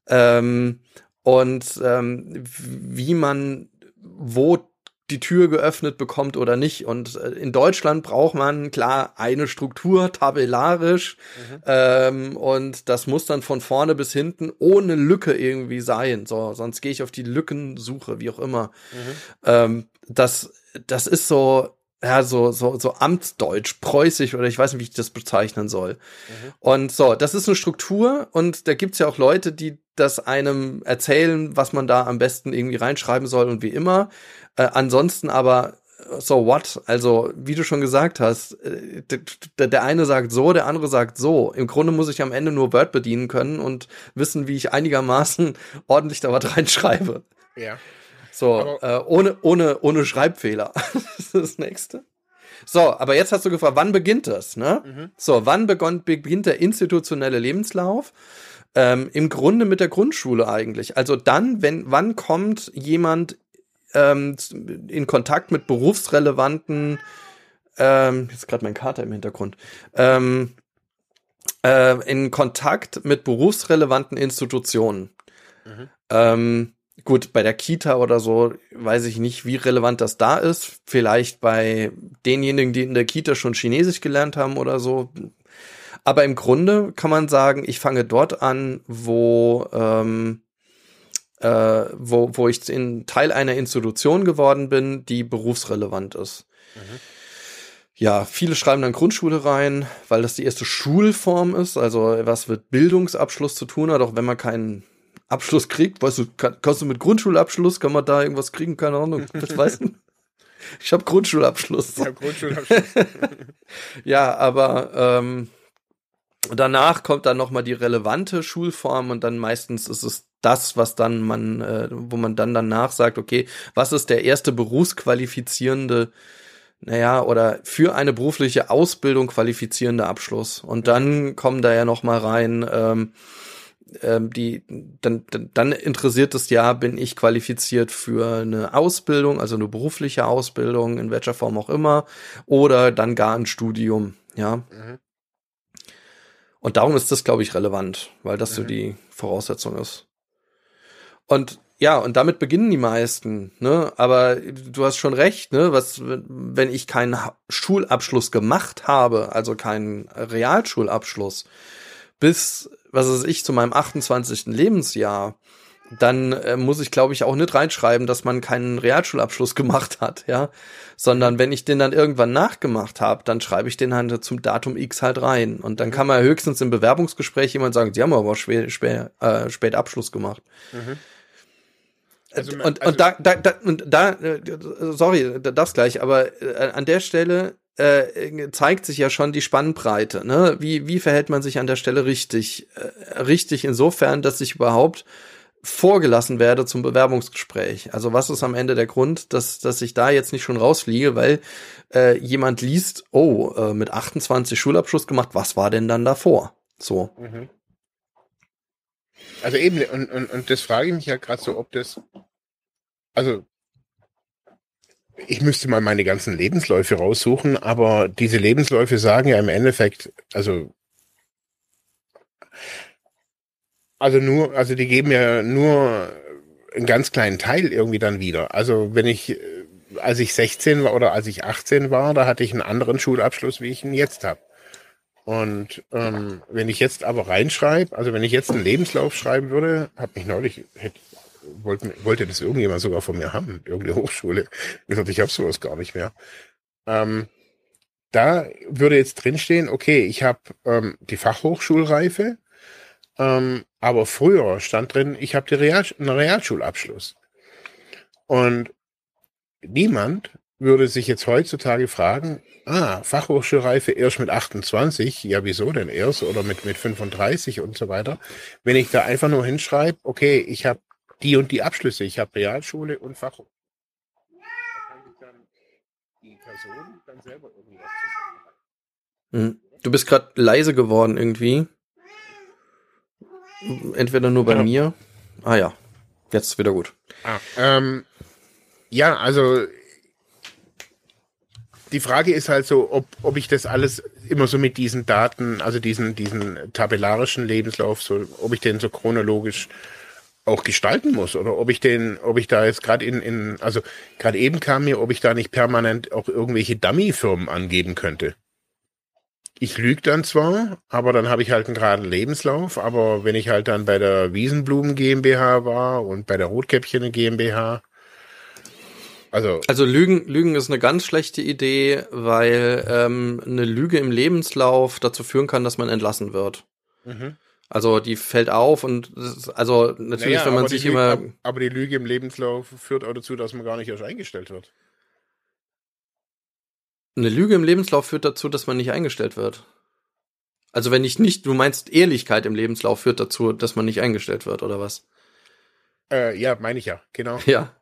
Ähm, und ähm, wie man wo die Tür geöffnet bekommt oder nicht. Und äh, in Deutschland braucht man klar eine Struktur, tabellarisch. Mhm. Ähm, und das muss dann von vorne bis hinten ohne Lücke irgendwie sein. So, sonst gehe ich auf die Lückensuche, wie auch immer. Mhm. Ähm, das, das ist so, ja, so, so, so Amtsdeutsch, preußisch oder ich weiß nicht, wie ich das bezeichnen soll. Mhm. Und so, das ist eine Struktur und da gibt's ja auch Leute, die das einem erzählen, was man da am besten irgendwie reinschreiben soll und wie immer. Äh, ansonsten aber so what? Also, wie du schon gesagt hast, äh, der eine sagt so, der andere sagt so. Im Grunde muss ich am Ende nur Word bedienen können und wissen, wie ich einigermaßen ordentlich da was reinschreibe. Ja. So, äh, ohne, ohne, ohne Schreibfehler. das ist das nächste. So, aber jetzt hast du gefragt, wann beginnt das? Ne? Mhm. So, wann begonnt, beginnt der institutionelle Lebenslauf? Ähm, Im Grunde mit der Grundschule eigentlich. Also dann, wenn, wann kommt jemand ähm, in Kontakt mit berufsrelevanten, ähm, jetzt gerade mein Kater im Hintergrund, ähm, äh, in Kontakt mit berufsrelevanten Institutionen. Mhm. Ähm, gut, bei der Kita oder so weiß ich nicht, wie relevant das da ist. Vielleicht bei denjenigen, die in der Kita schon Chinesisch gelernt haben oder so. Aber im Grunde kann man sagen, ich fange dort an, wo ähm, äh, wo, wo ich in Teil einer Institution geworden bin, die berufsrelevant ist. Mhm. ja, viele schreiben dann Grundschule rein, weil das die erste Schulform ist, also was mit Bildungsabschluss zu tun hat, auch wenn man keinen Abschluss kriegt. Weißt du, kann, kannst du mit Grundschulabschluss, kann man da irgendwas kriegen? Keine Ahnung. Das weißt du? Ich habe Grundschulabschluss. Ich hab Grundschulabschluss. ja, aber ähm, danach kommt dann noch mal die relevante Schulform und dann meistens ist es das, was dann man, äh, wo man dann danach sagt, okay, was ist der erste berufsqualifizierende naja, oder für eine berufliche Ausbildung qualifizierende Abschluss. Und dann kommen da ja noch mal rein, ähm, ähm, die, dann, dann interessiert es ja, bin ich qualifiziert für eine Ausbildung, also eine berufliche Ausbildung, in welcher Form auch immer, oder dann gar ein Studium, ja. Mhm. Und darum ist das, glaube ich, relevant, weil das mhm. so die Voraussetzung ist. Und ja, und damit beginnen die meisten, ne? Aber du hast schon recht, ne? Was, wenn ich keinen Schulabschluss gemacht habe, also keinen Realschulabschluss, bis, was weiß ich, zu meinem 28. Lebensjahr, dann äh, muss ich, glaube ich, auch nicht reinschreiben, dass man keinen Realschulabschluss gemacht hat, ja. Sondern wenn ich den dann irgendwann nachgemacht habe, dann schreibe ich den halt zum Datum X halt rein. Und dann kann man höchstens im Bewerbungsgespräch jemand sagen, sie haben aber spät, spät, äh, spät Abschluss gemacht. Mhm. Also, und, also und da, da, da, und da, äh, sorry, das gleich, aber äh, an der Stelle äh, zeigt sich ja schon die Spannbreite. Ne? Wie, wie verhält man sich an der Stelle richtig? Äh, richtig insofern, dass ich überhaupt vorgelassen werde zum Bewerbungsgespräch. Also was ist am Ende der Grund, dass, dass ich da jetzt nicht schon rausfliege, weil äh, jemand liest, oh, äh, mit 28 Schulabschluss gemacht, was war denn dann davor? So. Mhm. Also eben, und, und, und das frage ich mich ja gerade so, ob das, also ich müsste mal meine ganzen Lebensläufe raussuchen, aber diese Lebensläufe sagen ja im Endeffekt, also also nur, also die geben ja nur einen ganz kleinen Teil irgendwie dann wieder. Also wenn ich, als ich 16 war oder als ich 18 war, da hatte ich einen anderen Schulabschluss, wie ich ihn jetzt habe. Und ähm, wenn ich jetzt aber reinschreibe, also wenn ich jetzt einen Lebenslauf schreiben würde, hat mich neulich, hätte, wollte, wollte das irgendjemand sogar von mir haben, irgendeine Hochschule. Ich gesagt, ich habe sowas gar nicht mehr. Ähm, da würde jetzt drinstehen, okay, ich habe ähm, die Fachhochschulreife, ähm, aber früher stand drin, ich habe Real, einen Realschulabschluss. Und niemand würde sich jetzt heutzutage fragen, ah, Fachhochschulreife erst mit 28, ja wieso denn erst oder mit, mit 35 und so weiter. Wenn ich da einfach nur hinschreibe, okay, ich habe die und die Abschlüsse, ich habe Realschule und Fachhochschule. Hm. Du bist gerade leise geworden irgendwie. Entweder nur bei ja. mir. Ah ja, jetzt ist wieder gut. Ah, ähm, ja, also die Frage ist halt so, ob, ob ich das alles immer so mit diesen Daten, also diesen, diesen tabellarischen Lebenslauf, so, ob ich den so chronologisch auch gestalten muss oder ob ich den, ob ich da jetzt gerade in, in, also gerade eben kam mir, ob ich da nicht permanent auch irgendwelche Dummy-Firmen angeben könnte. Ich lüge dann zwar, aber dann habe ich halt einen geraden Lebenslauf, aber wenn ich halt dann bei der Wiesenblumen GmbH war und bei der Rotkäppchen GmbH, also, also Lügen, Lügen ist eine ganz schlechte Idee, weil ähm, eine Lüge im Lebenslauf dazu führen kann, dass man entlassen wird. Mhm. Also die fällt auf und also natürlich, naja, wenn man sich Lüge, immer. Aber die Lüge im Lebenslauf führt auch dazu, dass man gar nicht erst eingestellt wird. Eine Lüge im Lebenslauf führt dazu, dass man nicht eingestellt wird. Also wenn ich nicht, du meinst Ehrlichkeit im Lebenslauf führt dazu, dass man nicht eingestellt wird, oder was? Äh, ja, meine ich ja, genau. Ja.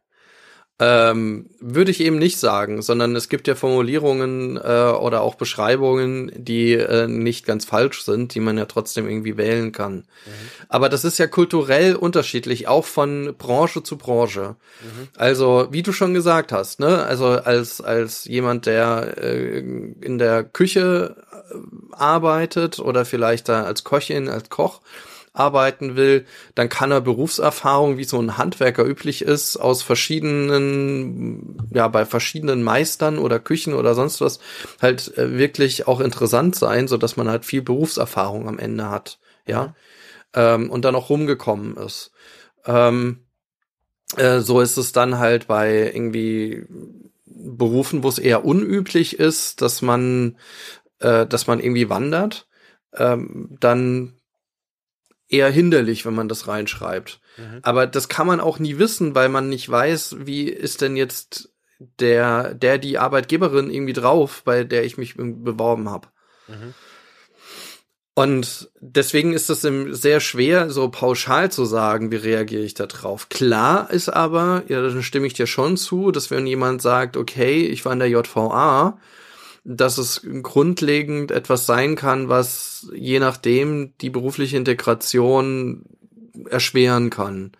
Ähm, würde ich eben nicht sagen, sondern es gibt ja Formulierungen äh, oder auch Beschreibungen, die äh, nicht ganz falsch sind, die man ja trotzdem irgendwie wählen kann. Mhm. Aber das ist ja kulturell unterschiedlich, auch von Branche zu Branche. Mhm. Also, wie du schon gesagt hast, ne, also als, als jemand, der äh, in der Küche äh, arbeitet oder vielleicht da als Köchin, als Koch, arbeiten will, dann kann er Berufserfahrung, wie so ein Handwerker üblich ist, aus verschiedenen, ja, bei verschiedenen Meistern oder Küchen oder sonst was, halt äh, wirklich auch interessant sein, so dass man halt viel Berufserfahrung am Ende hat, ja, ähm, und dann auch rumgekommen ist. Ähm, äh, so ist es dann halt bei irgendwie Berufen, wo es eher unüblich ist, dass man, äh, dass man irgendwie wandert, ähm, dann eher hinderlich, wenn man das reinschreibt. Mhm. Aber das kann man auch nie wissen, weil man nicht weiß, wie ist denn jetzt der, der die Arbeitgeberin irgendwie drauf, bei der ich mich beworben habe. Mhm. Und deswegen ist es sehr schwer, so pauschal zu sagen, wie reagiere ich da drauf. Klar ist aber, ja, dann stimme ich dir schon zu, dass wenn jemand sagt, okay, ich war in der JVA, dass es grundlegend etwas sein kann, was je nachdem die berufliche Integration erschweren kann.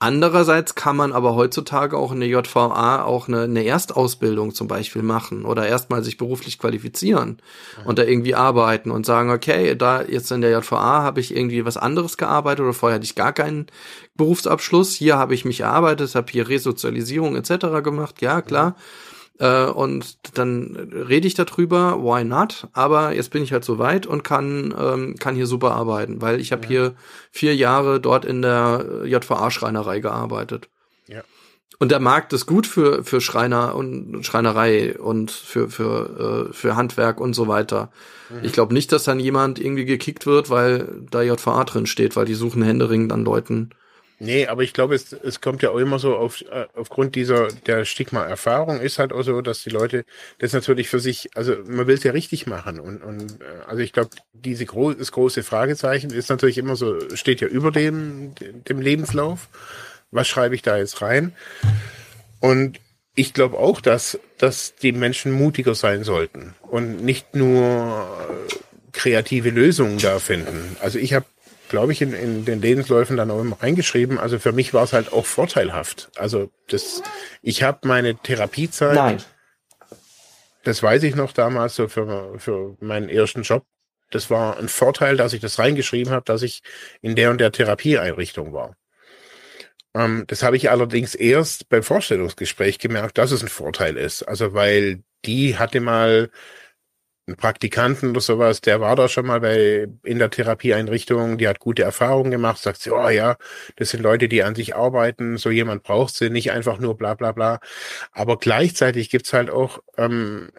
Andererseits kann man aber heutzutage auch in der JVA auch eine, eine Erstausbildung zum Beispiel machen oder erstmal sich beruflich qualifizieren mhm. und da irgendwie arbeiten und sagen, okay, da jetzt in der JVA habe ich irgendwie was anderes gearbeitet oder vorher hatte ich gar keinen Berufsabschluss, hier habe ich mich erarbeitet, habe hier Resozialisierung etc. gemacht, ja klar. Mhm äh, und dann rede ich darüber, why not? Aber jetzt bin ich halt so weit und kann, ähm, kann hier super arbeiten, weil ich habe ja. hier vier Jahre dort in der JVA-Schreinerei gearbeitet. Ja. Und der Markt ist gut für, für Schreiner und Schreinerei und für, für, äh, für Handwerk und so weiter. Mhm. Ich glaube nicht, dass dann jemand irgendwie gekickt wird, weil da JVA drin steht, weil die suchen händeringend an Leuten, Nee, aber ich glaube, es, es kommt ja auch immer so auf, äh, aufgrund dieser der Stigma-Erfahrung ist halt auch so, dass die Leute das natürlich für sich, also man will es ja richtig machen und, und äh, also ich glaube, diese gro das große Fragezeichen ist natürlich immer so, steht ja über dem, dem Lebenslauf. Was schreibe ich da jetzt rein? Und ich glaube auch, dass, dass die Menschen mutiger sein sollten und nicht nur kreative Lösungen da finden. Also ich habe glaube ich, in, in den Lebensläufen dann auch immer reingeschrieben. Also für mich war es halt auch vorteilhaft. Also das, ich habe meine Therapiezeit. Nein. Das weiß ich noch damals so für, für meinen ersten Job. Das war ein Vorteil, dass ich das reingeschrieben habe, dass ich in der und der Therapieeinrichtung war. Ähm, das habe ich allerdings erst beim Vorstellungsgespräch gemerkt, dass es ein Vorteil ist. Also weil die hatte mal einen Praktikanten oder sowas, der war da schon mal bei, in der Therapieeinrichtung, die hat gute Erfahrungen gemacht, sagt sie, oh ja, das sind Leute, die an sich arbeiten, so jemand braucht sie, nicht einfach nur bla bla bla. Aber gleichzeitig gibt's halt auch, ähm,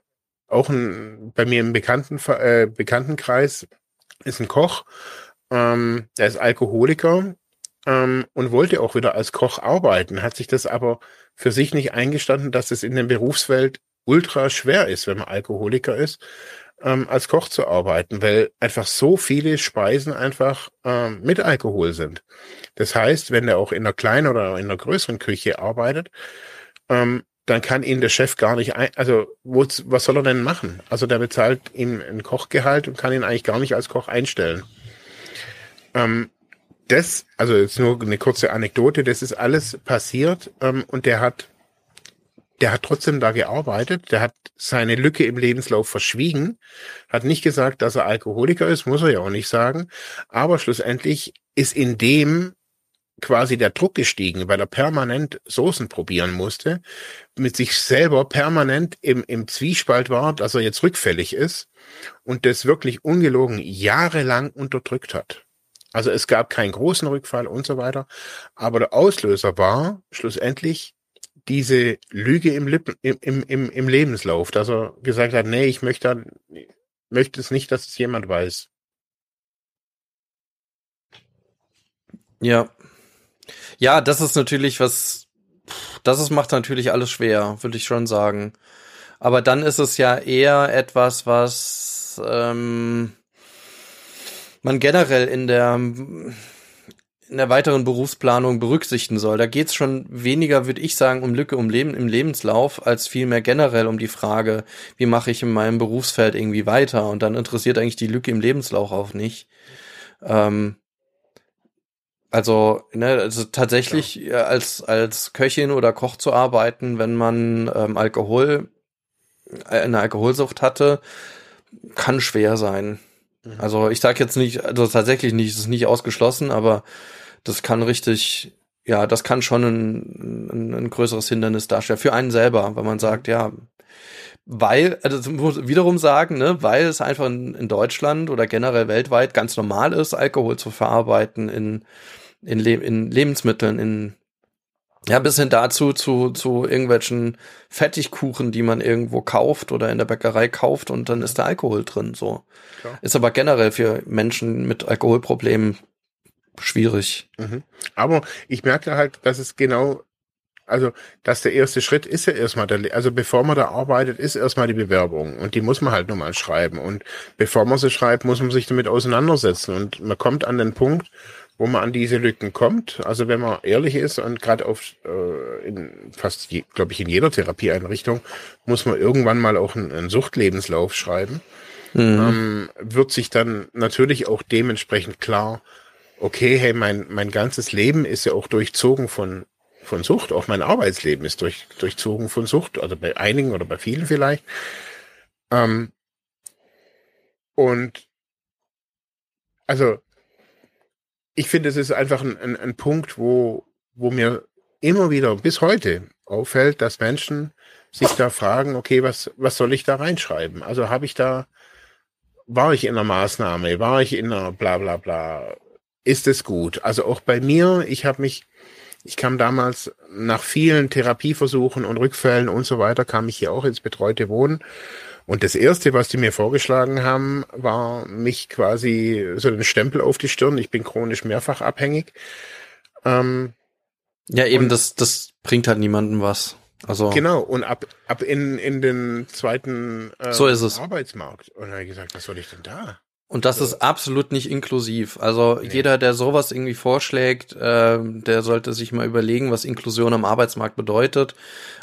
auch ein, bei mir im Bekannten, äh, Bekanntenkreis ist ein Koch, ähm, der ist Alkoholiker ähm, und wollte auch wieder als Koch arbeiten, hat sich das aber für sich nicht eingestanden, dass es in der Berufswelt ultra schwer ist, wenn man Alkoholiker ist, ähm, als Koch zu arbeiten, weil einfach so viele Speisen einfach ähm, mit Alkohol sind. Das heißt, wenn er auch in einer kleinen oder in einer größeren Küche arbeitet, ähm, dann kann ihn der Chef gar nicht ein, also wo, was soll er denn machen? Also der bezahlt ihm ein Kochgehalt und kann ihn eigentlich gar nicht als Koch einstellen. Ähm, das, also jetzt nur eine kurze Anekdote, das ist alles passiert ähm, und der hat der hat trotzdem da gearbeitet, der hat seine Lücke im Lebenslauf verschwiegen, hat nicht gesagt, dass er Alkoholiker ist, muss er ja auch nicht sagen, aber schlussendlich ist in dem quasi der Druck gestiegen, weil er permanent Soßen probieren musste, mit sich selber permanent im, im Zwiespalt war, dass er jetzt rückfällig ist und das wirklich ungelogen jahrelang unterdrückt hat. Also es gab keinen großen Rückfall und so weiter, aber der Auslöser war schlussendlich diese Lüge im, Lippen, im, im, im Lebenslauf, dass er gesagt hat, nee, ich möchte, möchte es nicht, dass es jemand weiß. Ja. Ja, das ist natürlich was, das ist, macht natürlich alles schwer, würde ich schon sagen. Aber dann ist es ja eher etwas, was ähm, man generell in der in der weiteren Berufsplanung berücksichtigen soll. Da geht es schon weniger, würde ich sagen, um Lücke um Leben im Lebenslauf, als vielmehr generell um die Frage, wie mache ich in meinem Berufsfeld irgendwie weiter? Und dann interessiert eigentlich die Lücke im Lebenslauf auch nicht. Ähm, also, ne, also tatsächlich ja. als, als Köchin oder Koch zu arbeiten, wenn man ähm, Alkohol, äh, eine Alkoholsucht hatte, kann schwer sein. Mhm. Also ich sage jetzt nicht, also tatsächlich nicht, es ist nicht ausgeschlossen, aber das kann richtig, ja, das kann schon ein, ein, ein größeres Hindernis darstellen für einen selber, weil man sagt, ja, weil, also muss wiederum sagen, ne, weil es einfach in, in, Deutschland oder generell weltweit ganz normal ist, Alkohol zu verarbeiten in, in, Le in Lebensmitteln, in Ja, bis hin dazu zu, zu irgendwelchen Fettigkuchen, die man irgendwo kauft oder in der Bäckerei kauft und dann ist da Alkohol drin, so. Klar. Ist aber generell für Menschen mit Alkoholproblemen schwierig. Mhm. Aber ich merke halt, dass es genau, also, dass der erste Schritt ist ja erstmal, der, also bevor man da arbeitet, ist erstmal die Bewerbung und die muss man halt nur mal schreiben und bevor man sie schreibt, muss man sich damit auseinandersetzen und man kommt an den Punkt, wo man an diese Lücken kommt. Also wenn man ehrlich ist und gerade auf äh, in fast, glaube ich, in jeder Therapieeinrichtung muss man irgendwann mal auch einen, einen Suchtlebenslauf schreiben. Mhm. Ähm, wird sich dann natürlich auch dementsprechend klar, okay, hey, mein, mein ganzes Leben ist ja auch durchzogen von, von Sucht. Auch mein Arbeitsleben ist durch, durchzogen von Sucht, oder bei einigen oder bei vielen vielleicht. Ähm, und also ich finde, es ist einfach ein, ein, ein Punkt, wo, wo mir immer wieder bis heute auffällt, dass Menschen sich da fragen, okay, was, was soll ich da reinschreiben? Also habe ich da, war ich in einer Maßnahme, war ich in einer bla bla bla, ist es gut? Also auch bei mir, ich habe mich, ich kam damals nach vielen Therapieversuchen und Rückfällen und so weiter, kam ich hier auch ins betreute Wohnen und das erste, was die mir vorgeschlagen haben, war mich quasi so den Stempel auf die Stirn. Ich bin chronisch mehrfach abhängig. Ähm, ja, eben, das, das bringt halt niemandem was. Also genau und ab ab in in den zweiten äh, so ist es. Arbeitsmarkt und dann habe ich gesagt, was soll ich denn da? Und das ist absolut nicht inklusiv. Also nee. jeder, der sowas irgendwie vorschlägt, äh, der sollte sich mal überlegen, was Inklusion am Arbeitsmarkt bedeutet.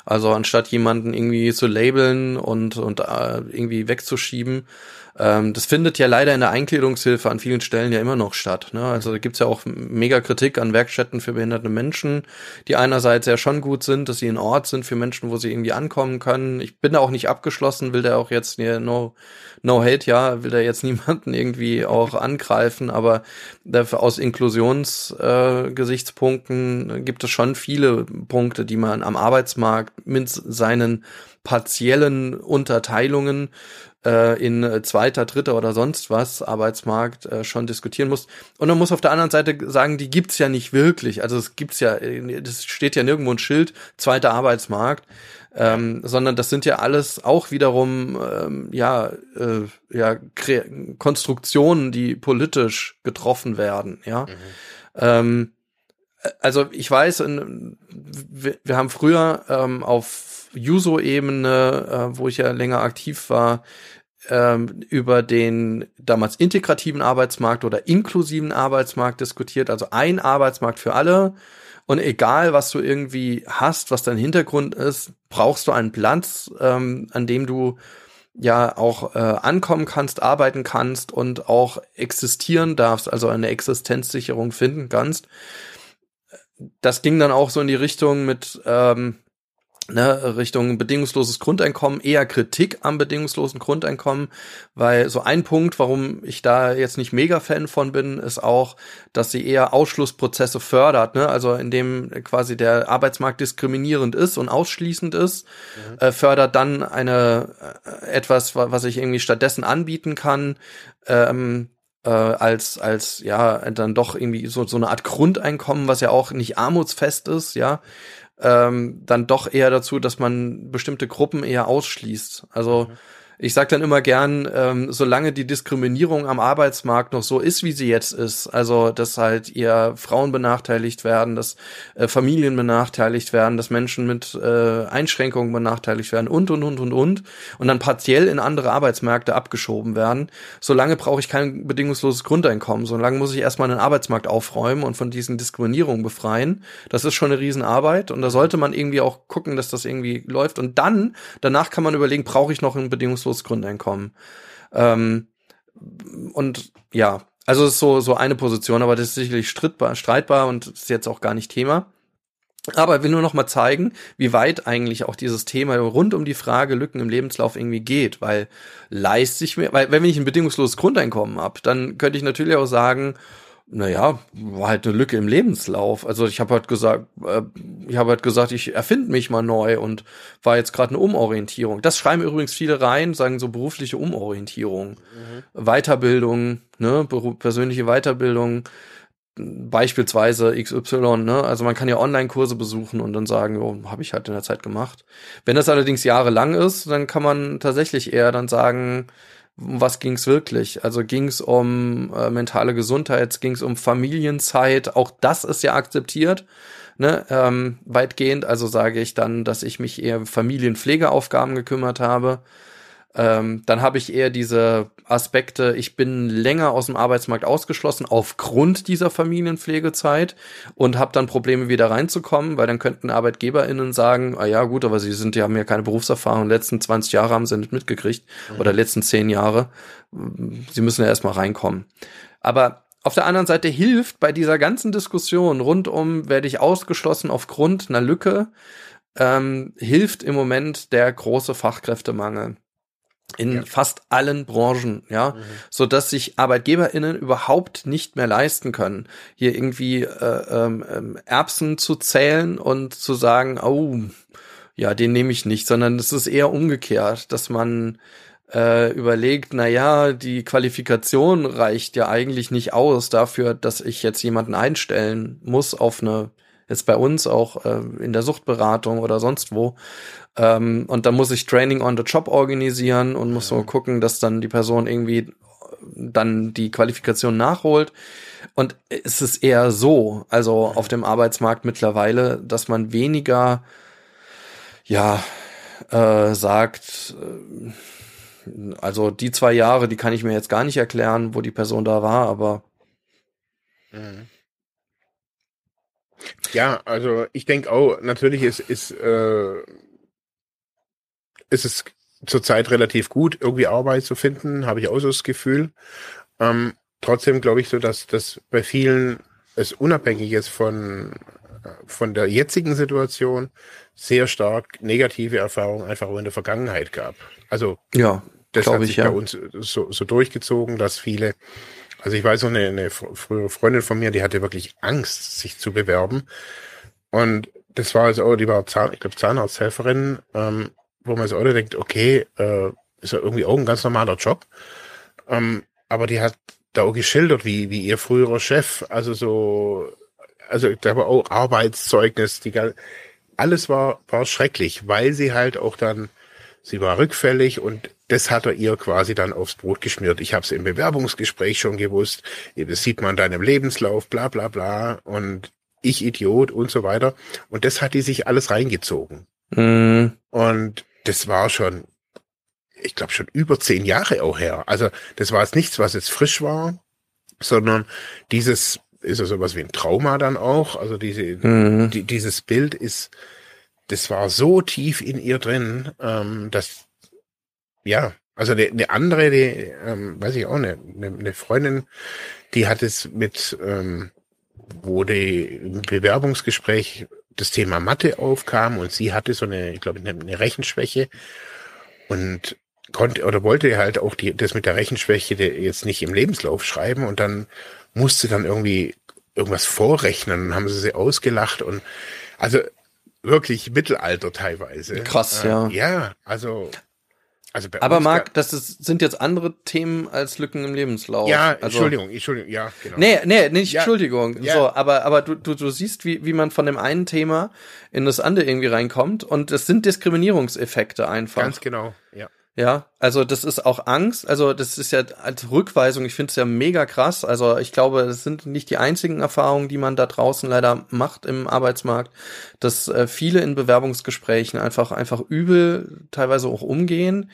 Also anstatt jemanden irgendwie zu labeln und, und äh, irgendwie wegzuschieben, ähm, das findet ja leider in der Einkleidungshilfe an vielen Stellen ja immer noch statt. Ne? Also da gibt's ja auch mega Kritik an Werkstätten für behinderte Menschen, die einerseits ja schon gut sind, dass sie ein Ort sind für Menschen, wo sie irgendwie ankommen können. Ich bin da auch nicht abgeschlossen, will da auch jetzt ja, no, no hate, ja, will da jetzt niemanden irgendwie auch angreifen, aber aus Inklusionsgesichtspunkten äh, gibt es schon viele Punkte, die man am Arbeitsmarkt mit seinen partiellen Unterteilungen äh, in zweiter, dritter oder sonst was Arbeitsmarkt äh, schon diskutieren muss. Und man muss auf der anderen Seite sagen, die gibt's ja nicht wirklich. Also es gibt's ja, das steht ja nirgendwo ein Schild, zweiter Arbeitsmarkt. Ähm, sondern das sind ja alles auch wiederum ähm, ja äh, ja Kre Konstruktionen, die politisch getroffen werden, ja. Mhm. Ähm, also ich weiß, in, wir, wir, haben früher ähm, auf Juso-Ebene, äh, wo ich ja länger aktiv war, ähm, über den damals integrativen Arbeitsmarkt oder inklusiven Arbeitsmarkt diskutiert, also ein Arbeitsmarkt für alle. Und egal, was du irgendwie hast, was dein Hintergrund ist, brauchst du einen Platz, ähm, an dem du ja auch äh, ankommen kannst, arbeiten kannst und auch existieren darfst, also eine Existenzsicherung finden kannst. Das ging dann auch so in die Richtung mit ähm, ne, Richtung bedingungsloses Grundeinkommen, eher Kritik am bedingungslosen Grundeinkommen, weil so ein Punkt, warum ich da jetzt nicht mega Fan von bin, ist auch, dass sie eher Ausschlussprozesse fördert, ne? also indem quasi der Arbeitsmarkt diskriminierend ist und ausschließend ist, mhm. äh, fördert dann eine äh, etwas, was ich irgendwie stattdessen anbieten kann, ähm, äh, als als ja dann doch irgendwie so so eine Art Grundeinkommen, was ja auch nicht armutsfest ist, ja, ähm, dann doch eher dazu, dass man bestimmte Gruppen eher ausschließt. Also mhm ich sage dann immer gern, ähm, solange die Diskriminierung am Arbeitsmarkt noch so ist, wie sie jetzt ist, also dass halt eher Frauen benachteiligt werden, dass äh, Familien benachteiligt werden, dass Menschen mit äh, Einschränkungen benachteiligt werden und und und und und und dann partiell in andere Arbeitsmärkte abgeschoben werden, solange brauche ich kein bedingungsloses Grundeinkommen, solange muss ich erstmal den Arbeitsmarkt aufräumen und von diesen Diskriminierungen befreien. Das ist schon eine Riesenarbeit und da sollte man irgendwie auch gucken, dass das irgendwie läuft und dann, danach kann man überlegen, brauche ich noch ein bedingungsloses bedingungsloses Grundeinkommen. Ähm, und ja, also ist so, so eine Position, aber das ist sicherlich streitbar, streitbar und ist jetzt auch gar nicht Thema. Aber ich will nur noch mal zeigen, wie weit eigentlich auch dieses Thema rund um die Frage Lücken im Lebenslauf irgendwie geht, weil leiste ich mir, weil wenn ich ein bedingungsloses Grundeinkommen habe, dann könnte ich natürlich auch sagen, naja, war halt eine Lücke im Lebenslauf. Also ich habe halt gesagt, äh, ich habe halt gesagt, ich erfinde mich mal neu und war jetzt gerade eine Umorientierung. Das schreiben übrigens viele rein, sagen so berufliche Umorientierung, mhm. Weiterbildung, ne, persönliche Weiterbildung. beispielsweise XY, ne? Also man kann ja Online-Kurse besuchen und dann sagen, oh, habe ich halt in der Zeit gemacht. Wenn das allerdings jahrelang ist, dann kann man tatsächlich eher dann sagen, was ging's wirklich? Also ging's um äh, mentale Gesundheit, ging's um Familienzeit, auch das ist ja akzeptiert, ne, ähm, weitgehend. Also sage ich dann, dass ich mich eher Familienpflegeaufgaben gekümmert habe. Ähm, dann habe ich eher diese Aspekte, ich bin länger aus dem Arbeitsmarkt ausgeschlossen aufgrund dieser Familienpflegezeit und habe dann Probleme wieder reinzukommen, weil dann könnten ArbeitgeberInnen sagen, ah ja gut, aber sie sind, die haben ja keine Berufserfahrung, letzten 20 Jahre haben sie nicht mitgekriegt mhm. oder letzten 10 Jahre. Sie müssen ja erstmal reinkommen. Aber auf der anderen Seite hilft bei dieser ganzen Diskussion rund um, werde ich ausgeschlossen aufgrund einer Lücke, ähm, hilft im Moment der große Fachkräftemangel in ja. fast allen Branchen, ja, mhm. so dass sich ArbeitgeberInnen überhaupt nicht mehr leisten können, hier irgendwie äh, ähm, ähm, Erbsen zu zählen und zu sagen, oh, ja, den nehme ich nicht, sondern es ist eher umgekehrt, dass man äh, überlegt, na ja, die Qualifikation reicht ja eigentlich nicht aus dafür, dass ich jetzt jemanden einstellen muss auf eine jetzt bei uns auch äh, in der Suchtberatung oder sonst wo, ähm, und dann muss ich Training on the Job organisieren und muss so gucken, dass dann die Person irgendwie dann die Qualifikation nachholt. Und es ist eher so, also auf dem Arbeitsmarkt mittlerweile, dass man weniger, ja, äh, sagt, äh, also die zwei Jahre, die kann ich mir jetzt gar nicht erklären, wo die Person da war, aber. Mhm. Ja, also ich denke auch, natürlich ist, ist äh, ist es zurzeit relativ gut, irgendwie Arbeit zu finden, habe ich auch so das Gefühl. Ähm, trotzdem glaube ich so, dass das bei vielen es unabhängig ist von, von der jetzigen Situation sehr stark negative Erfahrungen einfach auch in der Vergangenheit gab. Also ja, das hat sich ich, ja. bei uns so, so durchgezogen, dass viele, also ich weiß noch, eine, eine frühere Freundin von mir, die hatte wirklich Angst, sich zu bewerben. Und das war also, die war Zahn, ich glaube Zahnarzthelferin ähm, wo man sich auch denkt, okay, äh, ist ja irgendwie auch ein ganz normaler Job. Ähm, aber die hat da auch geschildert, wie, wie ihr früherer Chef, also so, also da war auch Arbeitszeugnis, die alles war, war schrecklich, weil sie halt auch dann, sie war rückfällig und das hat er ihr quasi dann aufs Brot geschmiert. Ich habe es im Bewerbungsgespräch schon gewusst, das sieht man in deinem Lebenslauf, bla bla bla und ich Idiot und so weiter. Und das hat die sich alles reingezogen. Mhm. Und das war schon, ich glaube schon über zehn Jahre auch her. Also das war jetzt nichts, was jetzt frisch war, sondern dieses ist ja sowas wie ein Trauma dann auch. Also diese, mhm. die, dieses Bild ist, das war so tief in ihr drin, ähm, dass ja, also eine, eine andere, die, ähm, weiß ich auch, eine, eine Freundin, die hat es mit, ähm, wo die im Bewerbungsgespräch das Thema Mathe aufkam und sie hatte so eine, ich glaube, eine Rechenschwäche und konnte oder wollte halt auch die, das mit der Rechenschwäche jetzt nicht im Lebenslauf schreiben und dann musste dann irgendwie irgendwas vorrechnen und haben sie sie ausgelacht und also wirklich Mittelalter teilweise. Krass, äh, ja. Ja, also also Aber Marc, das ist, sind jetzt andere Themen als Lücken im Lebenslauf. Ja, also, Entschuldigung, Entschuldigung, ja, genau. Nee, nee, nicht ja, Entschuldigung. Ja. So, aber, aber du, du, du siehst, wie, wie man von dem einen Thema in das andere irgendwie reinkommt und es sind Diskriminierungseffekte einfach. Ganz genau, ja. Ja, also das ist auch Angst. Also das ist ja als Rückweisung, ich finde es ja mega krass. Also ich glaube, es sind nicht die einzigen Erfahrungen, die man da draußen leider macht im Arbeitsmarkt, dass äh, viele in Bewerbungsgesprächen einfach, einfach übel teilweise auch umgehen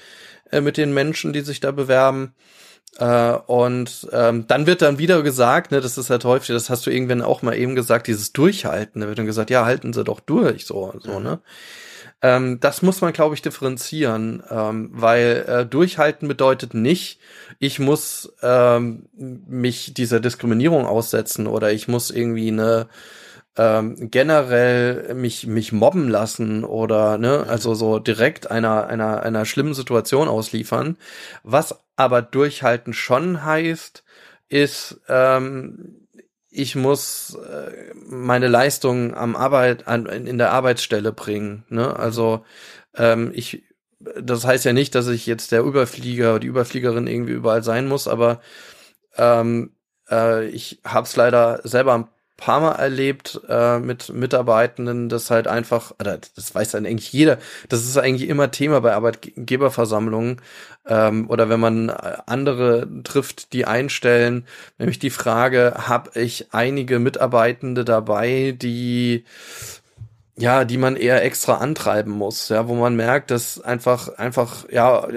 äh, mit den Menschen, die sich da bewerben. Äh, und ähm, dann wird dann wieder gesagt, ne, das ist halt häufig, das hast du irgendwann auch mal eben gesagt, dieses Durchhalten. Da wird dann gesagt, ja, halten Sie doch durch, so, so, ne. Ähm, das muss man, glaube ich, differenzieren, ähm, weil äh, durchhalten bedeutet nicht, ich muss ähm, mich dieser Diskriminierung aussetzen oder ich muss irgendwie eine ähm, generell mich mich mobben lassen oder ne also so direkt einer einer einer schlimmen Situation ausliefern. Was aber durchhalten schon heißt ist ähm, ich muss äh, meine Leistung am Arbeit an, in der Arbeitsstelle bringen. Ne? Also ähm, ich, das heißt ja nicht, dass ich jetzt der Überflieger, die Überfliegerin irgendwie überall sein muss, aber ähm, äh, ich habe es leider selber paar Mal erlebt äh, mit Mitarbeitenden, das halt einfach, oder das weiß dann eigentlich jeder, das ist eigentlich immer Thema bei Arbeitgeberversammlungen ähm, oder wenn man andere trifft, die einstellen, nämlich die Frage, habe ich einige Mitarbeitende dabei, die ja, die man eher extra antreiben muss, ja, wo man merkt, dass einfach, einfach, ja,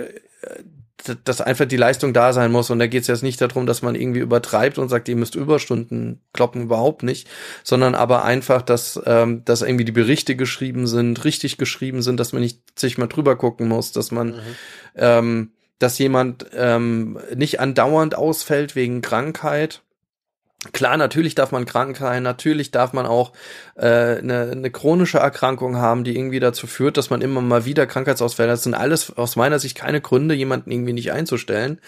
dass einfach die Leistung da sein muss. Und da geht es jetzt nicht darum, dass man irgendwie übertreibt und sagt, ihr müsst Überstunden kloppen, überhaupt nicht, sondern aber einfach, dass, ähm, dass irgendwie die Berichte geschrieben sind, richtig geschrieben sind, dass man nicht sich mal drüber gucken muss, dass man, mhm. ähm, dass jemand ähm, nicht andauernd ausfällt wegen Krankheit Klar, natürlich darf man krank sein, natürlich darf man auch äh, eine, eine chronische Erkrankung haben, die irgendwie dazu führt, dass man immer mal wieder Krankheitsausfälle hat. Das sind alles aus meiner Sicht keine Gründe, jemanden irgendwie nicht einzustellen.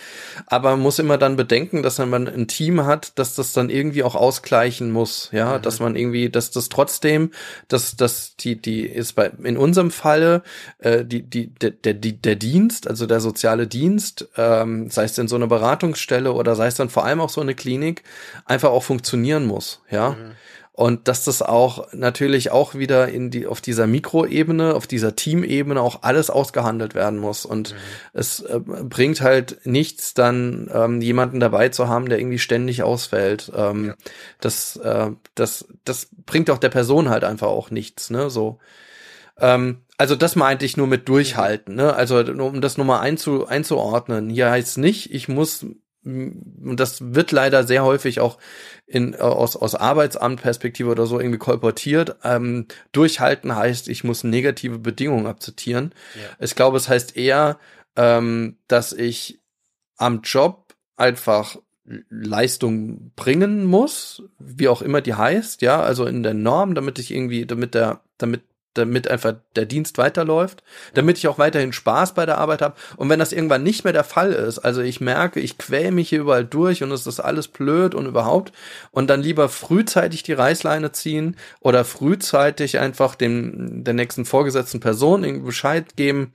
Aber man muss immer dann bedenken, dass man ein Team hat, dass das dann irgendwie auch ausgleichen muss. Ja, mhm. dass man irgendwie, dass das trotzdem, dass dass die die ist bei in unserem Falle äh, die die der der der Dienst, also der soziale Dienst, ähm, sei es in so einer Beratungsstelle oder sei es dann vor allem auch so eine Klinik, einfach einfach auch funktionieren muss, ja. Mhm. Und dass das auch natürlich auch wieder in die, auf dieser Mikroebene, auf dieser Teamebene auch alles ausgehandelt werden muss. Und mhm. es äh, bringt halt nichts, dann ähm, jemanden dabei zu haben, der irgendwie ständig ausfällt. Ähm, ja. Das, äh, das, das bringt auch der Person halt einfach auch nichts, ne, so. Ähm, also das meinte ich nur mit durchhalten, ne? Also um das nur mal einzu, einzuordnen. Hier heißt nicht, ich muss und das wird leider sehr häufig auch in, aus, aus Arbeitsamtperspektive oder so irgendwie kolportiert. Ähm, durchhalten heißt, ich muss negative Bedingungen akzeptieren. Ja. Ich glaube, es heißt eher, ähm, dass ich am Job einfach Leistung bringen muss, wie auch immer die heißt, ja, also in der Norm, damit ich irgendwie, damit der, damit damit einfach der Dienst weiterläuft, damit ich auch weiterhin Spaß bei der Arbeit habe. Und wenn das irgendwann nicht mehr der Fall ist, also ich merke, ich quäl mich hier überall durch und es ist alles blöd und überhaupt, und dann lieber frühzeitig die Reißleine ziehen oder frühzeitig einfach dem der nächsten vorgesetzten Person irgendwie Bescheid geben,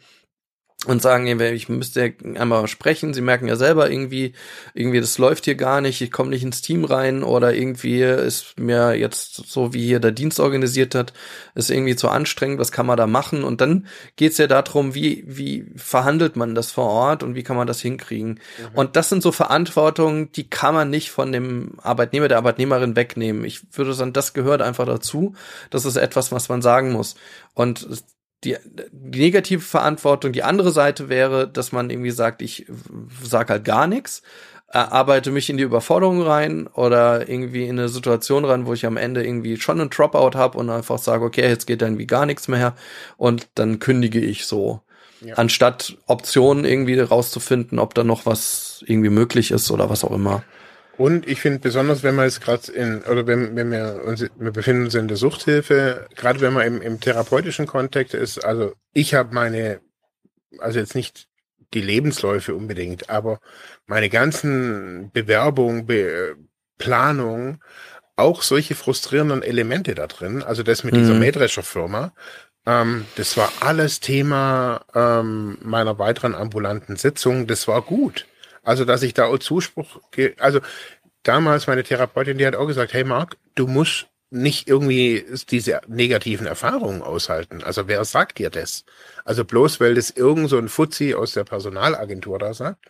und sagen, ich müsste einmal sprechen, sie merken ja selber irgendwie, irgendwie das läuft hier gar nicht, ich komme nicht ins Team rein oder irgendwie ist mir jetzt so, wie hier der Dienst organisiert hat, ist irgendwie zu anstrengend, was kann man da machen? Und dann geht's ja darum, wie, wie verhandelt man das vor Ort und wie kann man das hinkriegen? Mhm. Und das sind so Verantwortungen, die kann man nicht von dem Arbeitnehmer, der Arbeitnehmerin wegnehmen. Ich würde sagen, das gehört einfach dazu. Das ist etwas, was man sagen muss. Und die, die negative Verantwortung, die andere Seite wäre, dass man irgendwie sagt, ich sag halt gar nichts, arbeite mich in die Überforderung rein oder irgendwie in eine Situation rein, wo ich am Ende irgendwie schon einen Dropout habe und einfach sage, okay, jetzt geht irgendwie gar nichts mehr und dann kündige ich so. Ja. Anstatt Optionen irgendwie rauszufinden, ob da noch was irgendwie möglich ist oder was auch immer. Und ich finde besonders, wenn man jetzt gerade in, oder wenn, wenn wir uns, wir befinden uns in der Suchthilfe, gerade wenn man im, im therapeutischen Kontext ist, also ich habe meine, also jetzt nicht die Lebensläufe unbedingt, aber meine ganzen Bewerbungen, Be Planung, auch solche frustrierenden Elemente da drin, also das mit mhm. dieser Mähdrescher-Firma, ähm, das war alles Thema ähm, meiner weiteren ambulanten Sitzung, das war gut. Also, dass ich da auch Zuspruch, also damals meine Therapeutin, die hat auch gesagt, hey Marc, du musst nicht irgendwie diese negativen Erfahrungen aushalten. Also wer sagt dir das? Also bloß, weil das irgend so ein Fuzzi aus der Personalagentur da sagt.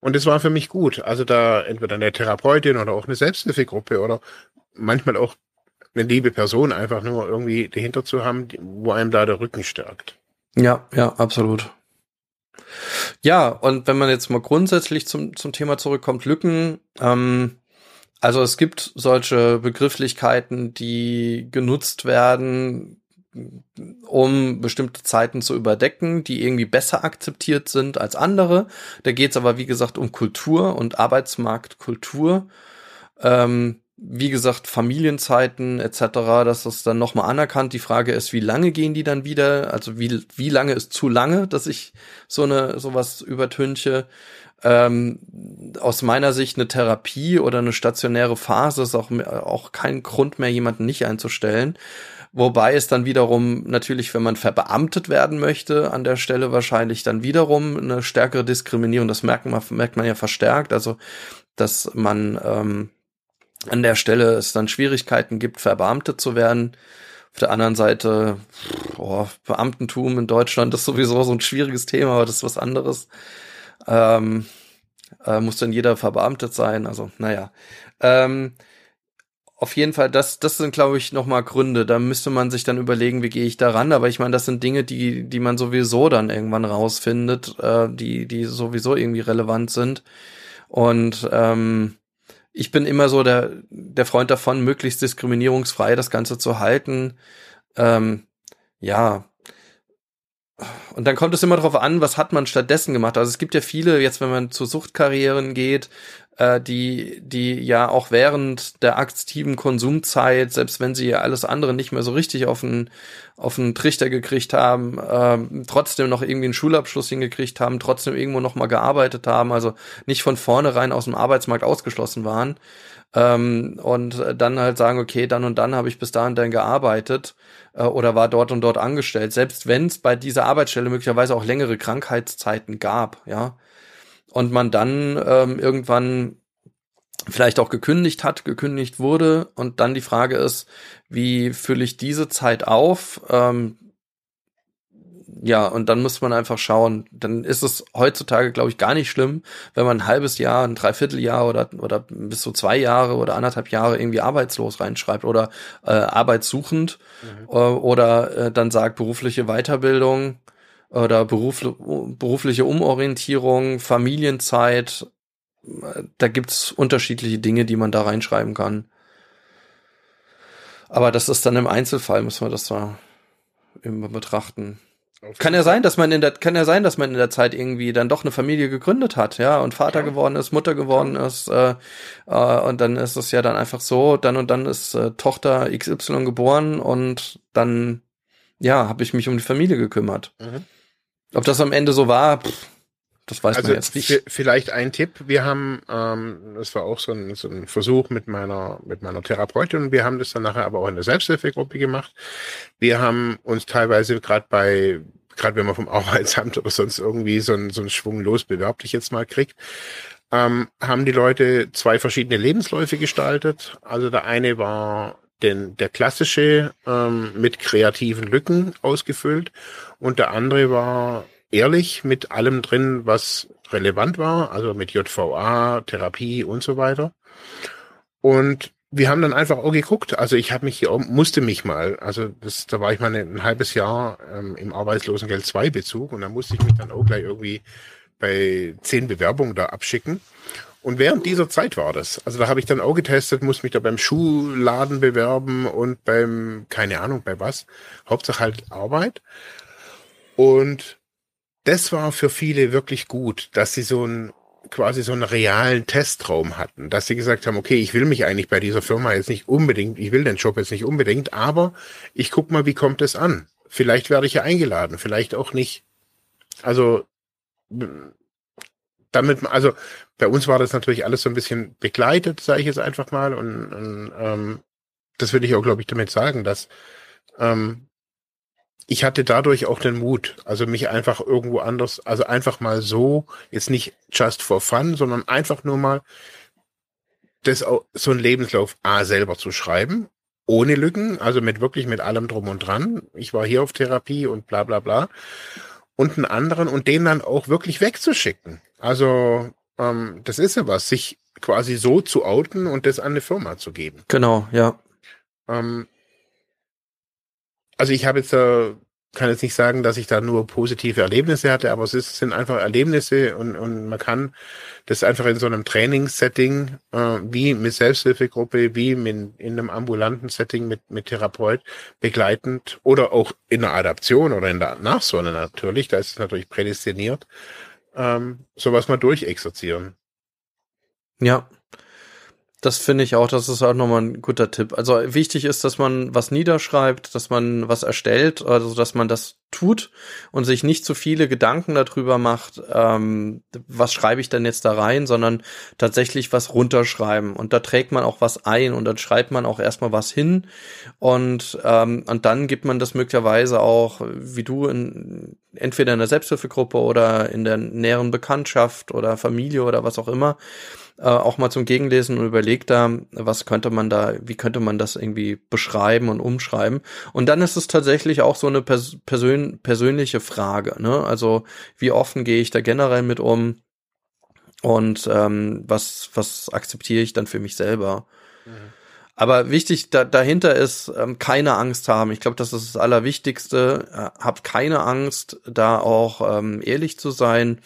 Und das war für mich gut. Also da entweder eine Therapeutin oder auch eine Selbsthilfegruppe oder manchmal auch eine liebe Person einfach nur irgendwie dahinter zu haben, wo einem da der Rücken stärkt. Ja, ja, absolut. Ja, und wenn man jetzt mal grundsätzlich zum, zum Thema zurückkommt, Lücken, ähm, also es gibt solche Begrifflichkeiten, die genutzt werden, um bestimmte Zeiten zu überdecken, die irgendwie besser akzeptiert sind als andere. Da geht es aber, wie gesagt, um Kultur und Arbeitsmarktkultur. Ähm, wie gesagt, Familienzeiten etc., das ist dann nochmal anerkannt. Die Frage ist, wie lange gehen die dann wieder? Also wie, wie lange ist zu lange, dass ich so eine sowas übertünche? Ähm, aus meiner Sicht eine Therapie oder eine stationäre Phase ist auch, auch kein Grund mehr, jemanden nicht einzustellen. Wobei es dann wiederum natürlich, wenn man verbeamtet werden möchte, an der Stelle wahrscheinlich dann wiederum eine stärkere Diskriminierung, das merkt man, merkt man ja verstärkt. Also, dass man ähm, an der Stelle es dann Schwierigkeiten gibt, verbeamtet zu werden. Auf der anderen Seite, oh, Beamtentum in Deutschland ist sowieso so ein schwieriges Thema, aber das ist was anderes. Ähm, äh, muss dann jeder verbeamtet sein, also naja. Ähm, auf jeden Fall, das, das sind, glaube ich, nochmal Gründe. Da müsste man sich dann überlegen, wie gehe ich da ran. Aber ich meine, das sind Dinge, die, die man sowieso dann irgendwann rausfindet, äh, die, die sowieso irgendwie relevant sind. Und ähm, ich bin immer so der, der Freund davon, möglichst diskriminierungsfrei das Ganze zu halten. Ähm, ja, und dann kommt es immer darauf an, was hat man stattdessen gemacht. Also es gibt ja viele, jetzt wenn man zu Suchtkarrieren geht, äh, die, die ja auch während der aktiven Konsumzeit, selbst wenn sie ja alles andere nicht mehr so richtig auf den, auf den Trichter gekriegt haben, äh, trotzdem noch irgendwie einen Schulabschluss hingekriegt haben, trotzdem irgendwo noch mal gearbeitet haben, also nicht von vornherein aus dem Arbeitsmarkt ausgeschlossen waren. Ähm, und dann halt sagen, okay, dann und dann habe ich bis dahin dann gearbeitet äh, oder war dort und dort angestellt, selbst wenn es bei dieser Arbeitsstelle möglicherweise auch längere Krankheitszeiten gab, ja und man dann ähm, irgendwann vielleicht auch gekündigt hat, gekündigt wurde und dann die Frage ist, wie fülle ich diese Zeit auf? Ähm, ja, und dann muss man einfach schauen. Dann ist es heutzutage, glaube ich, gar nicht schlimm, wenn man ein halbes Jahr, ein Dreivierteljahr oder, oder bis zu zwei Jahre oder anderthalb Jahre irgendwie arbeitslos reinschreibt oder äh, arbeitssuchend mhm. äh, oder äh, dann sagt berufliche Weiterbildung oder Beruf, berufliche Umorientierung, Familienzeit. Da gibt's unterschiedliche Dinge, die man da reinschreiben kann. Aber das ist dann im Einzelfall, müssen wir das da immer betrachten. Kann ja sein, dass man in der, kann ja sein, dass man in der Zeit irgendwie dann doch eine Familie gegründet hat, ja, und Vater ja. geworden ist, Mutter geworden ja. ist, äh, äh, und dann ist es ja dann einfach so, dann und dann ist äh, Tochter XY geboren und dann, ja, habe ich mich um die Familie gekümmert. Mhm. Ob das am Ende so war, pff, das weiß also man jetzt nicht. Vielleicht ein Tipp. Wir haben, ähm, das war auch so ein, so ein Versuch mit meiner, mit meiner Therapeutin und wir haben das dann nachher aber auch in der Selbsthilfegruppe gemacht. Wir haben uns teilweise gerade bei, gerade wenn man vom Arbeitsamt oder sonst irgendwie so ein, so ein Schwung los bewerb dich jetzt mal kriegt, ähm, haben die Leute zwei verschiedene Lebensläufe gestaltet. Also der eine war den, der klassische ähm, mit kreativen Lücken ausgefüllt und der andere war ehrlich mit allem drin, was relevant war, also mit JVA, Therapie und so weiter. Und wir haben dann einfach auch geguckt. Also ich habe mich hier musste mich mal, also das, da war ich mal ein, halbes Jahr ähm, im Arbeitslosengeld 2 Bezug und da musste ich mich dann auch gleich irgendwie bei zehn Bewerbungen da abschicken. Und während dieser Zeit war das. Also da habe ich dann auch getestet, muss mich da beim Schuhladen bewerben und beim, keine Ahnung, bei was. Hauptsache halt Arbeit. Und das war für viele wirklich gut, dass sie so ein quasi so einen realen Testraum hatten, dass sie gesagt haben, okay, ich will mich eigentlich bei dieser Firma jetzt nicht unbedingt, ich will den Job jetzt nicht unbedingt, aber ich guck mal, wie kommt es an? Vielleicht werde ich ja eingeladen, vielleicht auch nicht. Also damit, also bei uns war das natürlich alles so ein bisschen begleitet, sage ich jetzt einfach mal. Und, und ähm, das will ich auch, glaube ich, damit sagen, dass ähm, ich hatte dadurch auch den Mut, also mich einfach irgendwo anders, also einfach mal so, jetzt nicht just for fun, sondern einfach nur mal das so ein Lebenslauf A selber zu schreiben, ohne Lücken, also mit wirklich mit allem drum und dran. Ich war hier auf Therapie und bla bla bla. Und einen anderen und den dann auch wirklich wegzuschicken. Also ähm, das ist ja was, sich quasi so zu outen und das an eine Firma zu geben. Genau, ja. Ähm, also ich habe jetzt äh, kann jetzt nicht sagen, dass ich da nur positive Erlebnisse hatte, aber es ist, sind einfach Erlebnisse und, und man kann das einfach in so einem Trainingssetting, äh, wie mit Selbsthilfegruppe, wie mit, in einem ambulanten Setting mit, mit Therapeut begleitend oder auch in der Adaption oder in der Nachsorge natürlich, da ist es natürlich prädestiniert, ähm, sowas mal durchexerzieren. Ja, das finde ich auch, das ist auch nochmal ein guter Tipp. Also wichtig ist, dass man was niederschreibt, dass man was erstellt, also dass man das tut und sich nicht zu viele Gedanken darüber macht, ähm, was schreibe ich denn jetzt da rein, sondern tatsächlich was runterschreiben. Und da trägt man auch was ein und dann schreibt man auch erstmal was hin und, ähm, und dann gibt man das möglicherweise auch, wie du, in, entweder in der Selbsthilfegruppe oder in der näheren Bekanntschaft oder Familie oder was auch immer, äh, auch mal zum Gegenlesen und überlegt da, was könnte man da, wie könnte man das irgendwie beschreiben und umschreiben. Und dann ist es tatsächlich auch so eine pers persön persönliche Frage. Ne? Also wie offen gehe ich da generell mit um und ähm, was, was akzeptiere ich dann für mich selber. Mhm. Aber wichtig da, dahinter ist, ähm, keine Angst haben. Ich glaube, das ist das Allerwichtigste. Äh, habt keine Angst, da auch ähm, ehrlich zu sein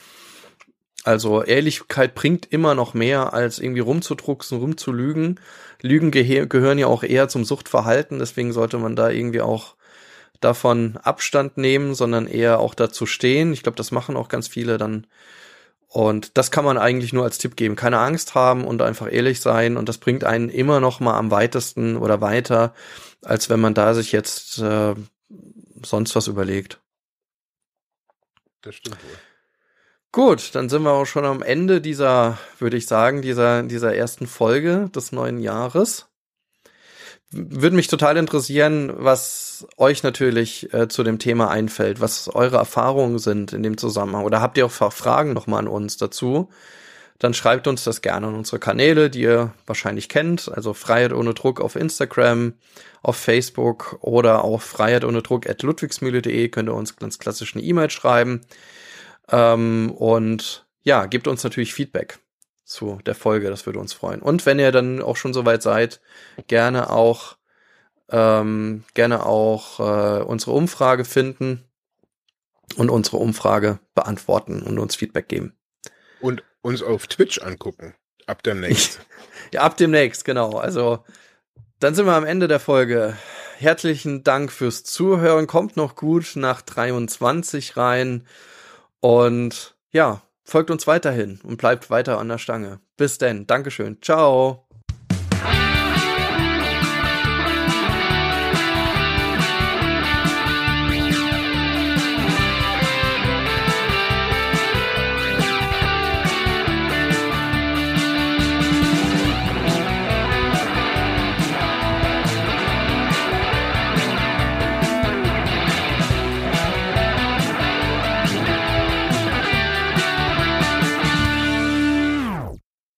also Ehrlichkeit bringt immer noch mehr, als irgendwie rumzudrucksen, rumzulügen. Lügen ge gehören ja auch eher zum Suchtverhalten, deswegen sollte man da irgendwie auch davon Abstand nehmen, sondern eher auch dazu stehen. Ich glaube, das machen auch ganz viele dann. Und das kann man eigentlich nur als Tipp geben. Keine Angst haben und einfach ehrlich sein. Und das bringt einen immer noch mal am weitesten oder weiter, als wenn man da sich jetzt äh, sonst was überlegt. Das stimmt wohl. Gut, dann sind wir auch schon am Ende dieser, würde ich sagen, dieser, dieser ersten Folge des neuen Jahres. Würde mich total interessieren, was euch natürlich äh, zu dem Thema einfällt, was eure Erfahrungen sind in dem Zusammenhang. Oder habt ihr auch Fragen nochmal an uns dazu? Dann schreibt uns das gerne an unsere Kanäle, die ihr wahrscheinlich kennt. Also Freiheit ohne Druck auf Instagram, auf Facebook oder auf Freiheit ohne Druck at ludwigsmühle.de könnt ihr uns ganz klassisch eine E-Mail schreiben. Ähm, und ja, gebt uns natürlich Feedback zu der Folge, das würde uns freuen. Und wenn ihr dann auch schon soweit seid, gerne auch ähm, gerne auch äh, unsere Umfrage finden und unsere Umfrage beantworten und uns Feedback geben. Und uns auf Twitch angucken. Ab demnächst. ja, ab demnächst, genau. Also dann sind wir am Ende der Folge. Herzlichen Dank fürs Zuhören. Kommt noch gut nach 23 rein. Und ja, folgt uns weiterhin und bleibt weiter an der Stange. Bis denn. Dankeschön. Ciao.